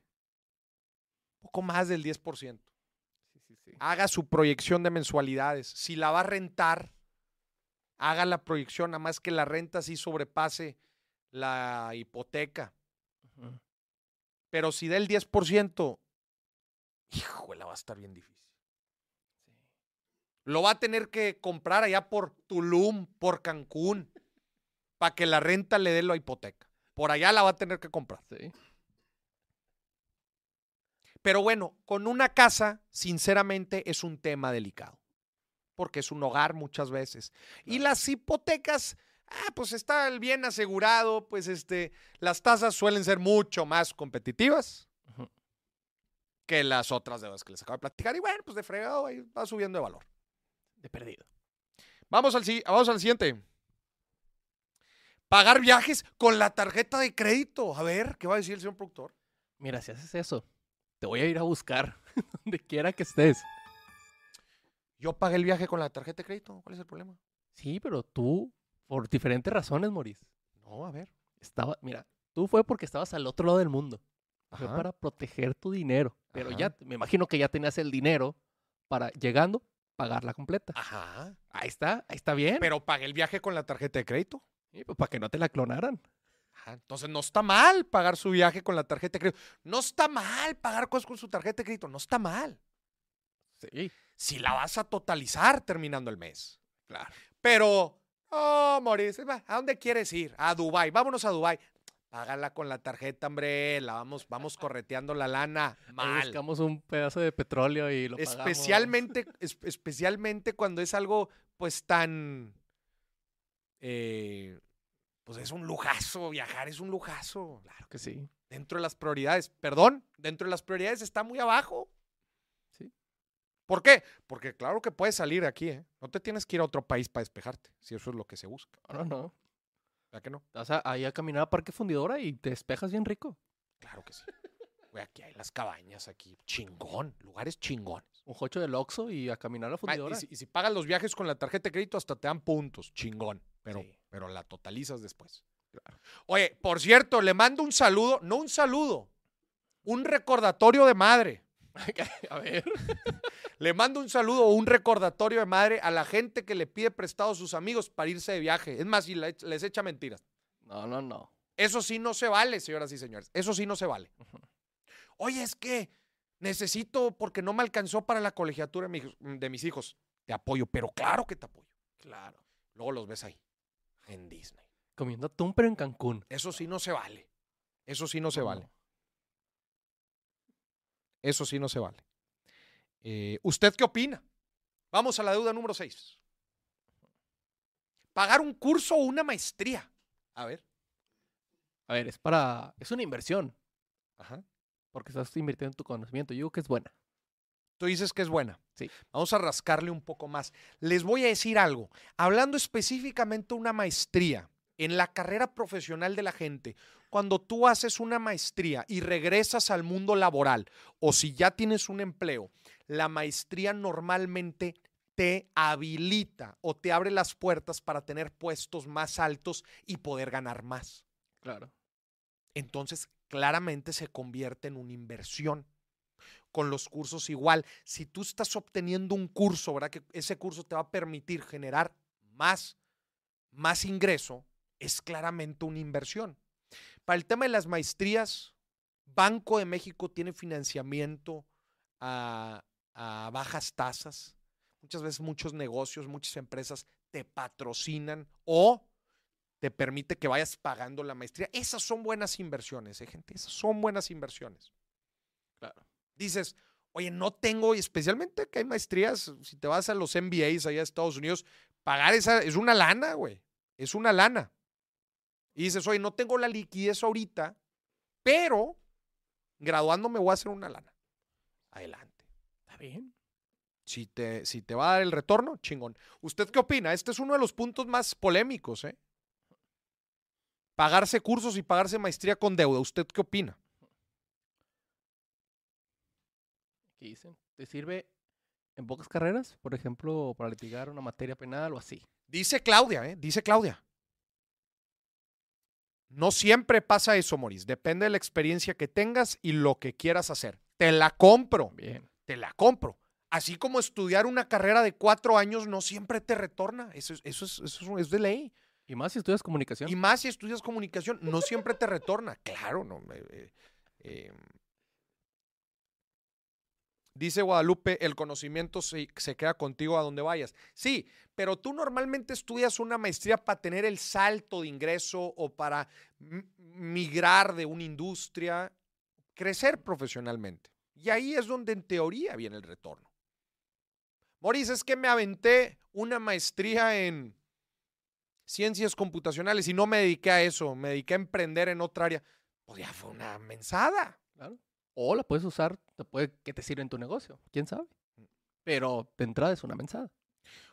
Un poco más del 10%. Sí, sí, sí. Haga su proyección de mensualidades. Si la va a rentar, haga la proyección, nada más que la renta sí sobrepase la hipoteca. Pero si da el 10%, híjole, va a estar bien difícil. Lo va a tener que comprar allá por Tulum, por Cancún, para que la renta le dé la hipoteca. Por allá la va a tener que comprar. Sí. Pero bueno, con una casa, sinceramente, es un tema delicado. Porque es un hogar muchas veces. Y las hipotecas, ah, pues está el bien asegurado, pues este, las tasas suelen ser mucho más competitivas que las otras deudas que les acabo de platicar. Y bueno, pues de fregado ahí va subiendo de valor. De perdido. Vamos al, vamos al siguiente. Pagar viajes con la tarjeta de crédito. A ver, ¿qué va a decir el señor productor? Mira, si haces eso, te voy a ir a buscar donde quiera que estés. Yo pagué el viaje con la tarjeta de crédito. ¿Cuál es el problema? Sí, pero tú, por diferentes razones, Maurice, No, a ver. estaba, mira, tú fue porque estabas al otro lado del mundo. Fue para proteger tu dinero. Pero Ajá. ya, me imagino que ya tenías el dinero para, llegando, pagarla completa. Ajá. Ahí está, ahí está bien. Pero pagué el viaje con la tarjeta de crédito. Sí, pues, para que no te la clonaran. Ajá, Entonces no está mal pagar su viaje con la tarjeta de crédito. No está mal pagar cosas con su tarjeta de crédito. No está mal. Sí, Si la vas a totalizar terminando el mes. claro. Pero, oh, Maurice, va, ¿a dónde quieres ir? A Dubai. Vámonos a Dubai. Págala con la tarjeta, hombre. La vamos, vamos correteando la lana. Ahí. Buscamos un pedazo de petróleo y lo pagamos. Especialmente, es- especialmente cuando es algo, pues, tan. eh, pues es un lujazo. Viajar es un lujazo. Claro que sí. Dentro de las prioridades. Perdón, dentro de las prioridades está muy abajo. Sí. ¿Por qué? Porque claro que puedes salir de aquí, ¿eh? No te tienes que ir a otro país para despejarte, si eso es lo que se busca. No, no. ¿Verdad que no? Vas a- ahí a caminar a Parque Fundidora y te despejas bien rico. Claro que sí. Güey, aquí hay las cabañas, aquí. Chingón. Lugares chingones. Un jocho del Oxxo y a caminar a la Ah, y, fundidora. si, y si pagas los viajes con la tarjeta de crédito, hasta te dan puntos. Chingón. Pero, Sí. pero la totalizas después. Oye, por cierto, le mando un saludo, no un saludo, un recordatorio de madre. a ver. Le mando un saludo o un recordatorio de madre a la gente que le pide prestado a sus amigos para irse de viaje. Es más, y le- les echa mentiras. No, no, no. Eso sí no se vale, señoras y señores. Eso sí no se vale. Oye, es que necesito porque no me alcanzó para la colegiatura de mi- de mis hijos. Te apoyo, pero claro que te apoyo. Claro. Luego los ves ahí, en Disney. Comiendo atún, pero en Cancún. Eso sí no se vale. Eso sí no se No, vale. Eso sí no se vale. Eh, ¿Usted qué opina? Vamos a la deuda número 6. Pagar un curso o una maestría. A ver. A ver, es para. Es una inversión. Ajá. Porque estás invirtiendo en tu conocimiento. Yo digo que es buena. Tú dices que es buena. Sí. Vamos a rascarle un poco más. Les voy a decir algo. Hablando específicamente de una maestría en la carrera profesional de la gente, cuando tú haces una maestría y regresas al mundo laboral o si ya tienes un empleo, la maestría normalmente te habilita o te abre las puertas para tener puestos más altos y poder ganar más. Claro. Entonces, claramente se convierte en una inversión. Con los cursos igual, si tú estás obteniendo un curso, ¿verdad? Que ese curso te va a permitir generar más, más ingreso, es claramente una inversión. Para el tema de las maestrías, Banco de México tiene financiamiento a, a bajas tasas. Muchas veces muchos negocios, muchas empresas te patrocinan o te permite que vayas pagando la maestría. Esas son buenas inversiones, ¿eh, gente? Esas son buenas inversiones. Claro. Dices, oye, no tengo, y especialmente que hay maestrías, si te vas a los MBAs allá de Estados Unidos, pagar esa es una lana, güey. Es una lana. Y dices, oye, no tengo la liquidez ahorita, pero graduándome voy a hacer una lana. Adelante. Está bien. Si te, si te va a dar el retorno, chingón. ¿Usted qué opina? Este es uno de los puntos más polémicos, ¿eh? Pagarse cursos y pagarse maestría con deuda. ¿Usted qué opina? Aquí dicen. ¿Te sirve en pocas carreras? Por ejemplo, para litigar una materia penal o así. Dice Claudia, ¿eh? Dice Claudia. No siempre pasa eso, Moris. Depende de la experiencia que tengas y lo que quieras hacer. Te la compro. Bien. Te la compro. Así como estudiar una carrera de cuatro años no siempre te retorna. Eso, es- eso, es, eso es- de ley. Y más si estudias comunicación. Y más si estudias comunicación, no siempre te retorna. Claro, no. eh, eh. Dice Guadalupe, el conocimiento se, se queda contigo a donde vayas. Sí, pero tú normalmente estudias una maestría para tener el salto de ingreso o para migrar de una industria, crecer profesionalmente. Y ahí es donde en teoría viene el retorno. Moris, es que me aventé una maestría en ciencias computacionales y no me dediqué a eso, me dediqué a emprender en otra área. Pues fue una mensada. O la puedes usar, te puede que te sirva en tu negocio, quién sabe. Pero de entrada es una mensada.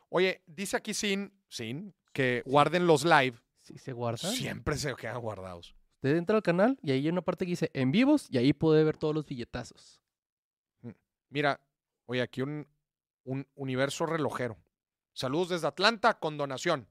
Oye, dice aquí Sin, Sin, que guarden los live. Si se guarda. Siempre se quedan guardados. Usted entra al canal y ahí hay una parte que dice en vivos y ahí puede ver todos los billetazos. Mira, oye, aquí un, un universo relojero. Saludos desde Atlanta con donación.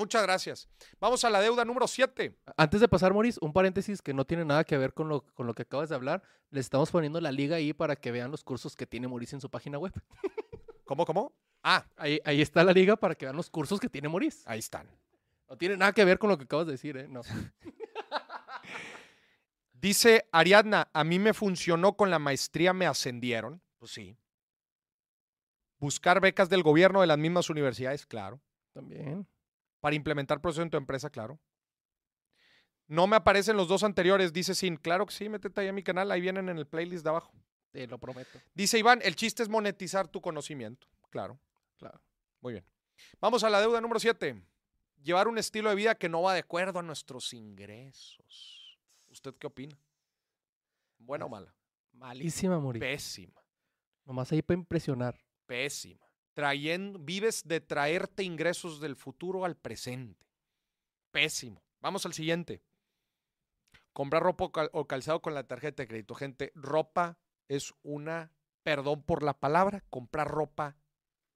Muchas gracias. Vamos a la deuda número 7. Antes de pasar, Maurice, un paréntesis que no tiene nada que ver con lo, con lo que acabas de hablar. Les estamos poniendo la liga ahí para que vean los cursos que tiene Maurice en su página web. ¿Cómo, cómo? Ah, Ahí, ahí está la liga para que vean los cursos que tiene Maurice. ahí están. No tiene nada que ver con lo que acabas de decir, ¿eh? No. Dice Ariadna, a mí me funcionó con la maestría, me ascendieron. Pues sí. Buscar becas del gobierno de las mismas universidades, claro. También. Para implementar procesos en tu empresa, claro. No me aparecen los dos anteriores, dice Sin. Claro que sí, métete ahí a mi canal, ahí vienen en el playlist de abajo. Te lo prometo. Dice Iván, el chiste es monetizar tu conocimiento. Claro, Claro. muy bien. Vamos a la deuda número 7. Llevar un estilo de vida que no va de acuerdo a nuestros ingresos. ¿Usted qué opina? ¿Buena o mala? Malísima, Maurice. Pésima, Nomás ahí para impresionar. pésima. Trayendo, vives de traerte ingresos del futuro al presente. Pésimo. Vamos al siguiente. Comprar ropa o cal- o calzado con la tarjeta de crédito. Gente, ropa es una, perdón por la palabra, comprar ropa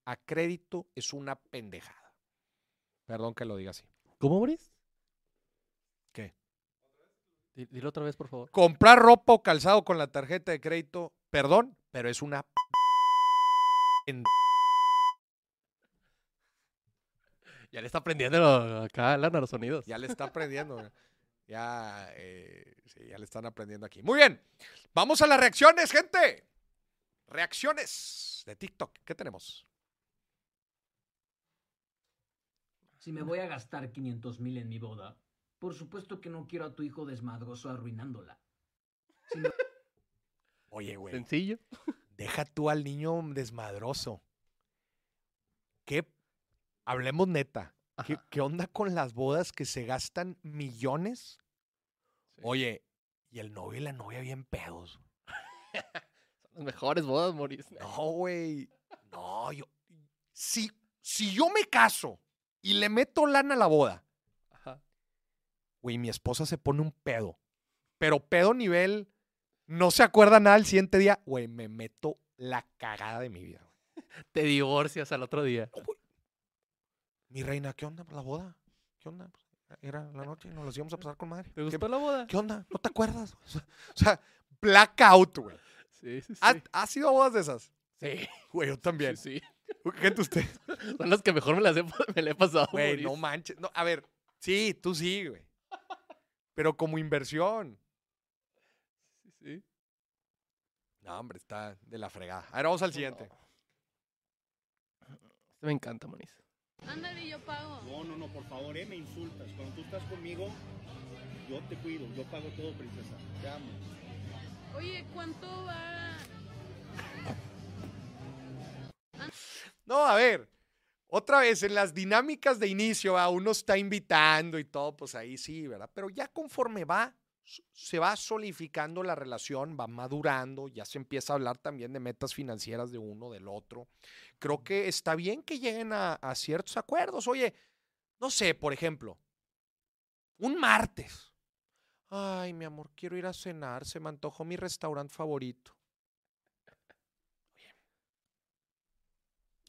a crédito es una pendejada. Perdón que lo diga así. ¿Cómo, Maurice? ¿Qué? Di- Dilo otra vez, por favor. Comprar ropa o calzado con la tarjeta de crédito, perdón, pero es una pende- Ya le está aprendiendo acá, Lana, los sonidos. Ya le está aprendiendo. güey. Ya, eh, sí, ya le están aprendiendo aquí. Muy bien. Vamos a las reacciones, gente. Reacciones de TikTok. ¿Qué tenemos? Si me voy a gastar 500 mil en mi boda, por supuesto que no quiero a tu hijo desmadroso arruinándola. Oye, güey. Sencillo. Deja tú al niño desmadroso. ¿Qué? Hablemos neta. ¿Qué, onda con las bodas que se gastan millones? Sí. Oye, y el novio y la novia bien pedos. Son las mejores bodas, Maurice. No, güey. No, yo. Si, si yo me caso y le meto lana a la boda, güey, mi esposa se pone un pedo. Pero pedo nivel. No se acuerda nada el siguiente día. Güey, me meto la cagada de mi vida. Te divorcias al otro día. Mi reina, ¿qué onda la boda? ¿Qué onda? Pues, Era la noche, nos los íbamos a pasar con madre. ¿Te ¿Qué, gustó la boda? qué onda? ¿No te acuerdas? O sea, o sea, blackout, güey. Sí, sí, sí. ¿Ha, ha sido bodas de esas? Sí, Güey, yo también. sí, sí. Gente, usted. Son las que mejor me las he, me la he pasado, Güey, no manches. No, a ver, sí, tú sí, güey. Pero como inversión. Sí, sí. No, hombre, está de la fregada. A ver, vamos al siguiente. Este me encanta, Maurice. Ándale, yo pago. No, no, no, por favor, eh, me insultas. Cuando tú estás conmigo, yo te cuido, yo pago todo, princesa. Te amo. Oye, ¿cuánto va? No, a ver. Otra vez, en las dinámicas de inicio, a uno está invitando y todo, pues ahí sí, ¿verdad? Pero ya conforme va, se va solidificando la relación, va madurando, ya se empieza a hablar también de metas financieras de uno, del otro. Creo que está bien que lleguen a, a ciertos acuerdos. Oye, no sé, por ejemplo, un martes. Ay, mi amor, quiero ir a cenar, se me antojó mi restaurante favorito.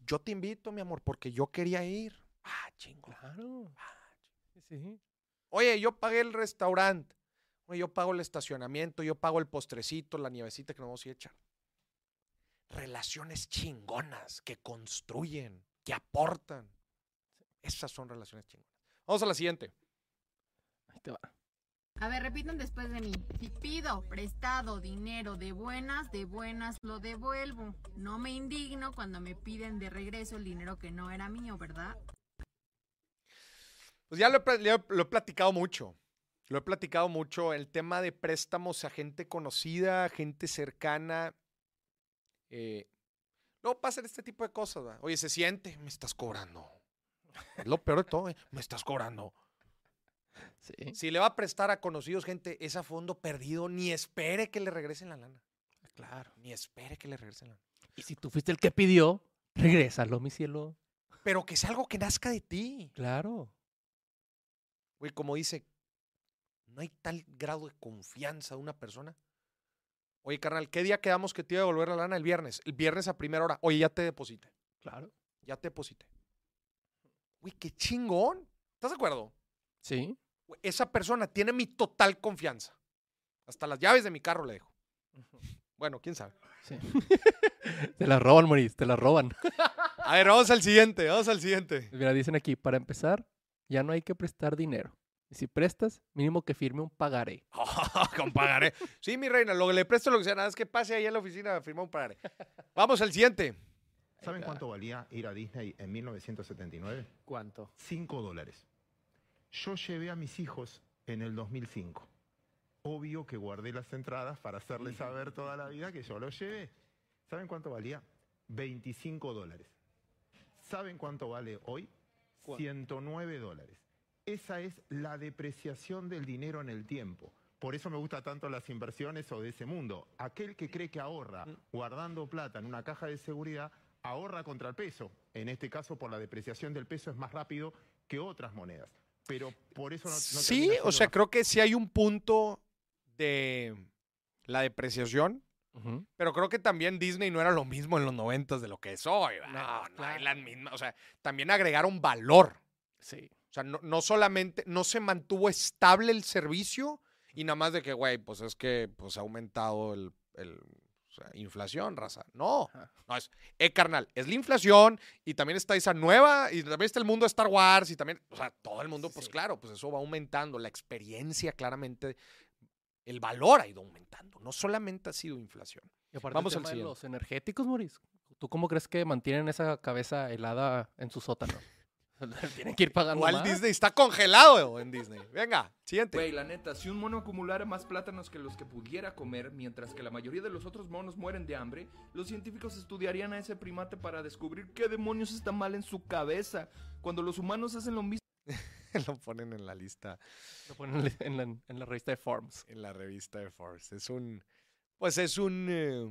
Yo te invito, mi amor, porque yo quería ir. Ah, chingo. Claro. Sí, sí. Oye, yo pagué el restaurante. Oye, yo pago el estacionamiento, yo pago el postrecito, la nievecita que nos vamos a ir a echar. Relaciones chingonas que construyen, que aportan. Esas son relaciones chingonas. Vamos a la siguiente. Ahí te va. A ver, repitan después de mí. Si pido prestado dinero de buenas, de buenas lo devuelvo. No me indigno cuando me piden de regreso el dinero que no era mío, ¿verdad? Pues ya lo he, lo he platicado mucho. Lo he platicado mucho. El tema de préstamos a gente conocida, gente cercana. Eh, luego pasan este tipo de cosas. Oye, se siente, me estás cobrando. Es lo peor de todo, ¿eh? me estás cobrando. Sí. Si le va a prestar a conocidos, gente, es a fondo perdido, ni espere que le regresen la lana. Claro. Ni espere que le regresen la lana. Y si tú fuiste el que pidió, regrésalo, mi cielo. Pero que sea algo que nazca de ti. Claro. Güey, como dice, no hay tal grado de confianza de una persona. Oye, carnal, ¿qué día quedamos que te iba a devolver la lana? El viernes. El viernes a primera hora. Oye, ya te deposité. Claro. Ya te deposité. Güey, qué chingón. ¿Estás de acuerdo? Sí. Güey, Esa persona tiene mi total confianza. Hasta las llaves de mi carro le dejo. Bueno, quién sabe. Sí. te la roban, Moris, te la roban. A ver, vamos al siguiente, vamos al siguiente. Mira, dicen aquí, para empezar, ya no hay que prestar dinero. Si prestas, mínimo que firme un pagaré. Con pagaré. Sí, mi reina, lo que le presto lo que sea, nada es que pase ahí en la oficina a firmar un pagaré. Vamos al siguiente. ¿Saben cuánto valía ir a Disney en 1979? ¿Cuánto? 5 dólares. Yo llevé a mis hijos en el 2005. Obvio que guardé las entradas para hacerles saber toda la vida que yo los llevé. ¿Saben cuánto valía? 25 dólares. ¿Saben cuánto vale hoy? 109 dólares. Esa es la depreciación del dinero en el tiempo. Por eso me gusta tanto las inversiones o de ese mundo. Aquel que cree que ahorra guardando plata en una caja de seguridad, ahorra contra el peso. En este caso, por la depreciación del peso es más rápido que otras monedas. Pero por eso no... no Sí, o sea, más- creo que sí hay un punto de la depreciación, pero creo que también Disney no era lo mismo en los noventas de lo que es hoy. ¿va? No, no, hay las mismas, o sea, también agregaron valor. Sí. O sea, no, no solamente, no se mantuvo estable el servicio y nada más de que, güey, pues es que pues ha aumentado el, el- o sea, inflación, raza. No, no es, eh, carnal, es la inflación y también está esa nueva y también está el mundo de Star Wars y también, o sea, todo el mundo, pues claro, pues eso va aumentando, la experiencia claramente, el valor ha ido aumentando, no solamente ha sido inflación. Y aparte Vamos el al tema de siguiente. los energéticos, Moris. ¿Tú cómo crees que mantienen esa cabeza helada en su sótano? Tienen que ir pagando Igual más. Disney está congelado en Disney. Venga, siguiente. Güey, la neta, si un mono acumulara más plátanos que los que pudiera comer, mientras que la mayoría de los otros monos mueren de hambre, los científicos estudiarían a ese primate para descubrir qué demonios está mal en su cabeza. Cuando los humanos hacen lo mismo. Lo ponen en la lista. Lo ponen en la, en la revista de Forms. En la revista de Forbes. Es un. Pues es un. eh,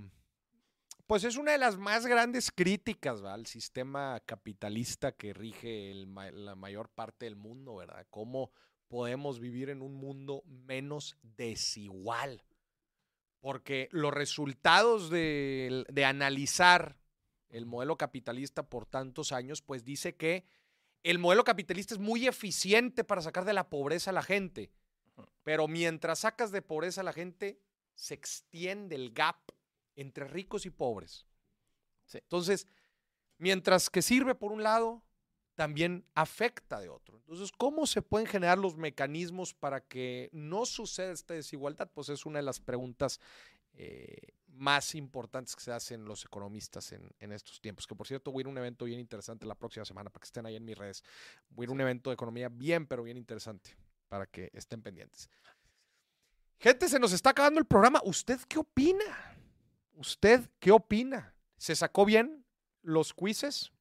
pues es una de las más grandes críticas ¿va? al sistema capitalista que rige el la mayor parte del mundo, ¿verdad? Cómo podemos vivir en un mundo menos desigual. Porque los resultados de, de analizar el modelo capitalista por tantos años, pues dice que el modelo capitalista es muy eficiente para sacar de la pobreza a la gente. Pero mientras sacas de pobreza a la gente, se extiende el gap entre ricos y pobres. Entonces, mientras que sirve por un lado, también afecta de otro. Entonces, ¿cómo se pueden generar los mecanismos para que no suceda esta desigualdad? Pues es una de las preguntas eh, más importantes que se hacen los economistas en, en estos tiempos. Que por cierto, voy a ir a un evento bien interesante la próxima semana para que estén ahí en mis redes. Voy a ir a un evento de economía bien, pero bien interesante para que estén pendientes. Gente, se nos está acabando el programa. ¿Usted qué opina? ¿Usted qué opina? ¿Se sacó bien los quizzes?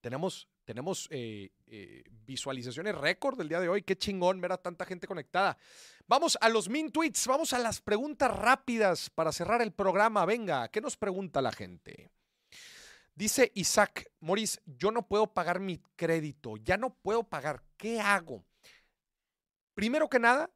Tenemos, tenemos eh, eh, visualizaciones récord del día de hoy. Qué chingón ver a tanta gente conectada. Vamos a los min tweets, vamos a las preguntas rápidas para cerrar el programa. Venga, ¿qué nos pregunta la gente? Dice Isaac, Moris, yo no puedo pagar mi crédito, ya no puedo pagar. ¿Qué hago? Primero que nada,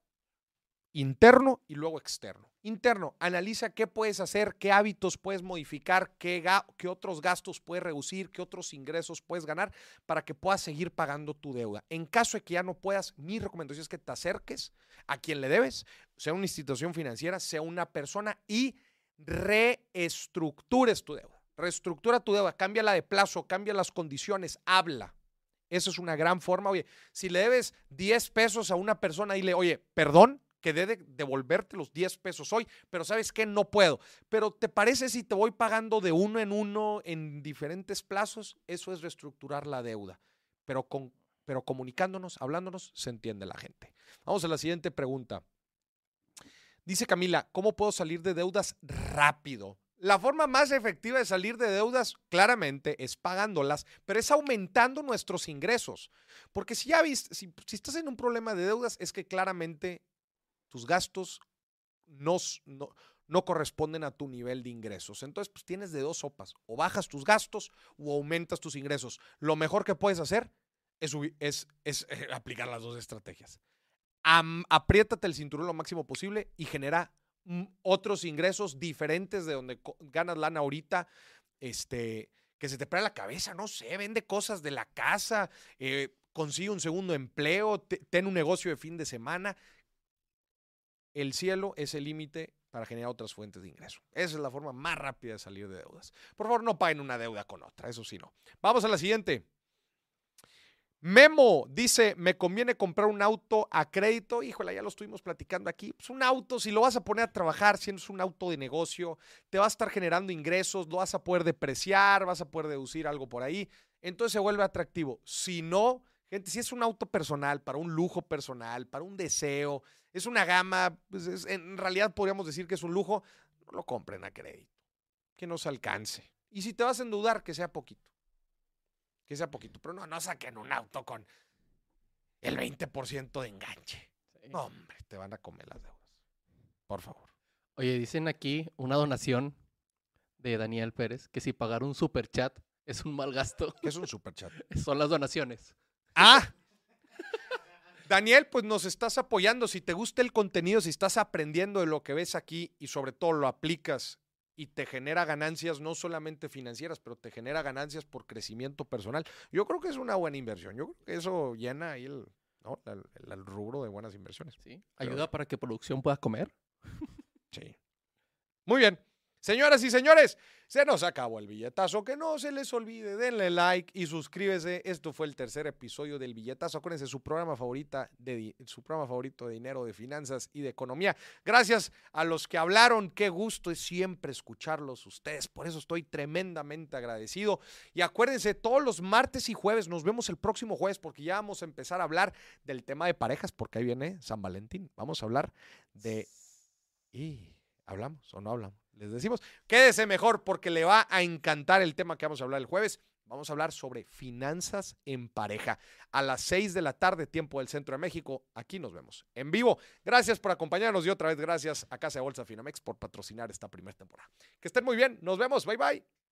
interno y luego externo. Interno, analiza qué puedes hacer, qué hábitos puedes modificar, qué, otros gastos puedes reducir, qué otros ingresos puedes ganar para que puedas seguir pagando tu deuda. En caso de que ya no puedas, mi recomendación es que te acerques a quien le debes, sea una institución financiera, sea una persona y reestructures tu deuda. Reestructura tu deuda, cámbiala de plazo, cambia las condiciones, habla. Esa es una gran forma. Oye, si le debes 10 pesos a una persona, dile, oye, perdón, que debe devolverte los 10 pesos hoy, pero ¿sabes qué? No puedo. Pero ¿te parece si te voy pagando de uno en uno en diferentes plazos? Eso es reestructurar la deuda. Pero, con, pero comunicándonos, hablándonos, se entiende la gente. Vamos a la siguiente pregunta. Dice Camila, ¿cómo puedo salir de deudas rápido? La forma más efectiva de salir de deudas, claramente, es pagándolas, pero es aumentando nuestros ingresos. Porque si ya viste, si, si estás en un problema de deudas, es que claramente tus gastos no, no, no, corresponden a tu nivel de ingresos. Entonces, pues tienes de dos sopas. O bajas tus gastos o aumentas tus ingresos. Lo mejor que puedes hacer es, es, es eh, aplicar las dos estrategias. Apriétate el cinturón lo máximo posible y genera otros ingresos diferentes de donde ganas lana ahorita. Este, que se te pare la cabeza, no sé, vende cosas de la casa, eh, consigue un segundo empleo, te, ten un negocio de fin de semana. El cielo es el límite para generar otras fuentes de ingreso. Esa es la forma más rápida de salir de deudas. Por favor, no paguen una deuda con otra, eso sí no. Vamos a la siguiente. Memo dice, me conviene comprar un auto a crédito. Híjole, ya lo estuvimos platicando aquí. Pues un auto, si lo vas a poner a trabajar, si es un auto de negocio, te va a estar generando ingresos, lo vas a poder depreciar, vas a poder deducir algo por ahí. Entonces se vuelve atractivo. Si no, gente, si es un auto personal, para un lujo personal, para un deseo, es una gama, pues es, en realidad podríamos decir que es un lujo, no lo compren a crédito. Que no se alcance. Y si te vas a endeudar, que sea poquito que sea poquito, pero no, no saquen un auto con el 20% de enganche. Sí. No, hombre, te van a comer las deudas. Por favor. Oye, dicen aquí una donación de Daniel Pérez que si pagar un super chat es un mal gasto. ¿Qué es un super chat? Son las donaciones. Ah. Daniel, pues nos estás apoyando. Si te gusta el contenido, si estás aprendiendo de lo que ves aquí y sobre todo lo aplicas y te genera ganancias no solamente financieras, pero te genera ganancias por crecimiento personal. Yo creo que es una buena inversión. Yo creo que eso llena ahí el, ¿no? el, el, el rubro de buenas inversiones. Sí. Ayuda pero, para que producción pueda comer. sí. Muy bien. Señoras y señores, se nos acabó el billetazo. Que no se les olvide, denle like y suscríbese. Esto fue el tercer episodio del billetazo. Acuérdense, su programa, favorita su programa favorito de dinero, de finanzas y de economía. Gracias a los que hablaron. Qué gusto es siempre escucharlos ustedes. Por eso estoy tremendamente agradecido. Y acuérdense, todos los martes y jueves, nos vemos el próximo jueves porque ya vamos a empezar a hablar del tema de parejas, porque ahí viene San Valentín. Vamos a hablar de... ¿Y hablamos o no hablamos? Les decimos, quédese mejor porque le va a encantar el tema que vamos a hablar el jueves. Vamos a hablar sobre finanzas en pareja. A las 6 de la tarde, tiempo del centro de México. Aquí nos vemos en vivo. Gracias por acompañarnos y otra vez gracias a Casa de Bolsa Finamex por patrocinar esta primera temporada. Que estén muy bien. Nos vemos. Bye bye.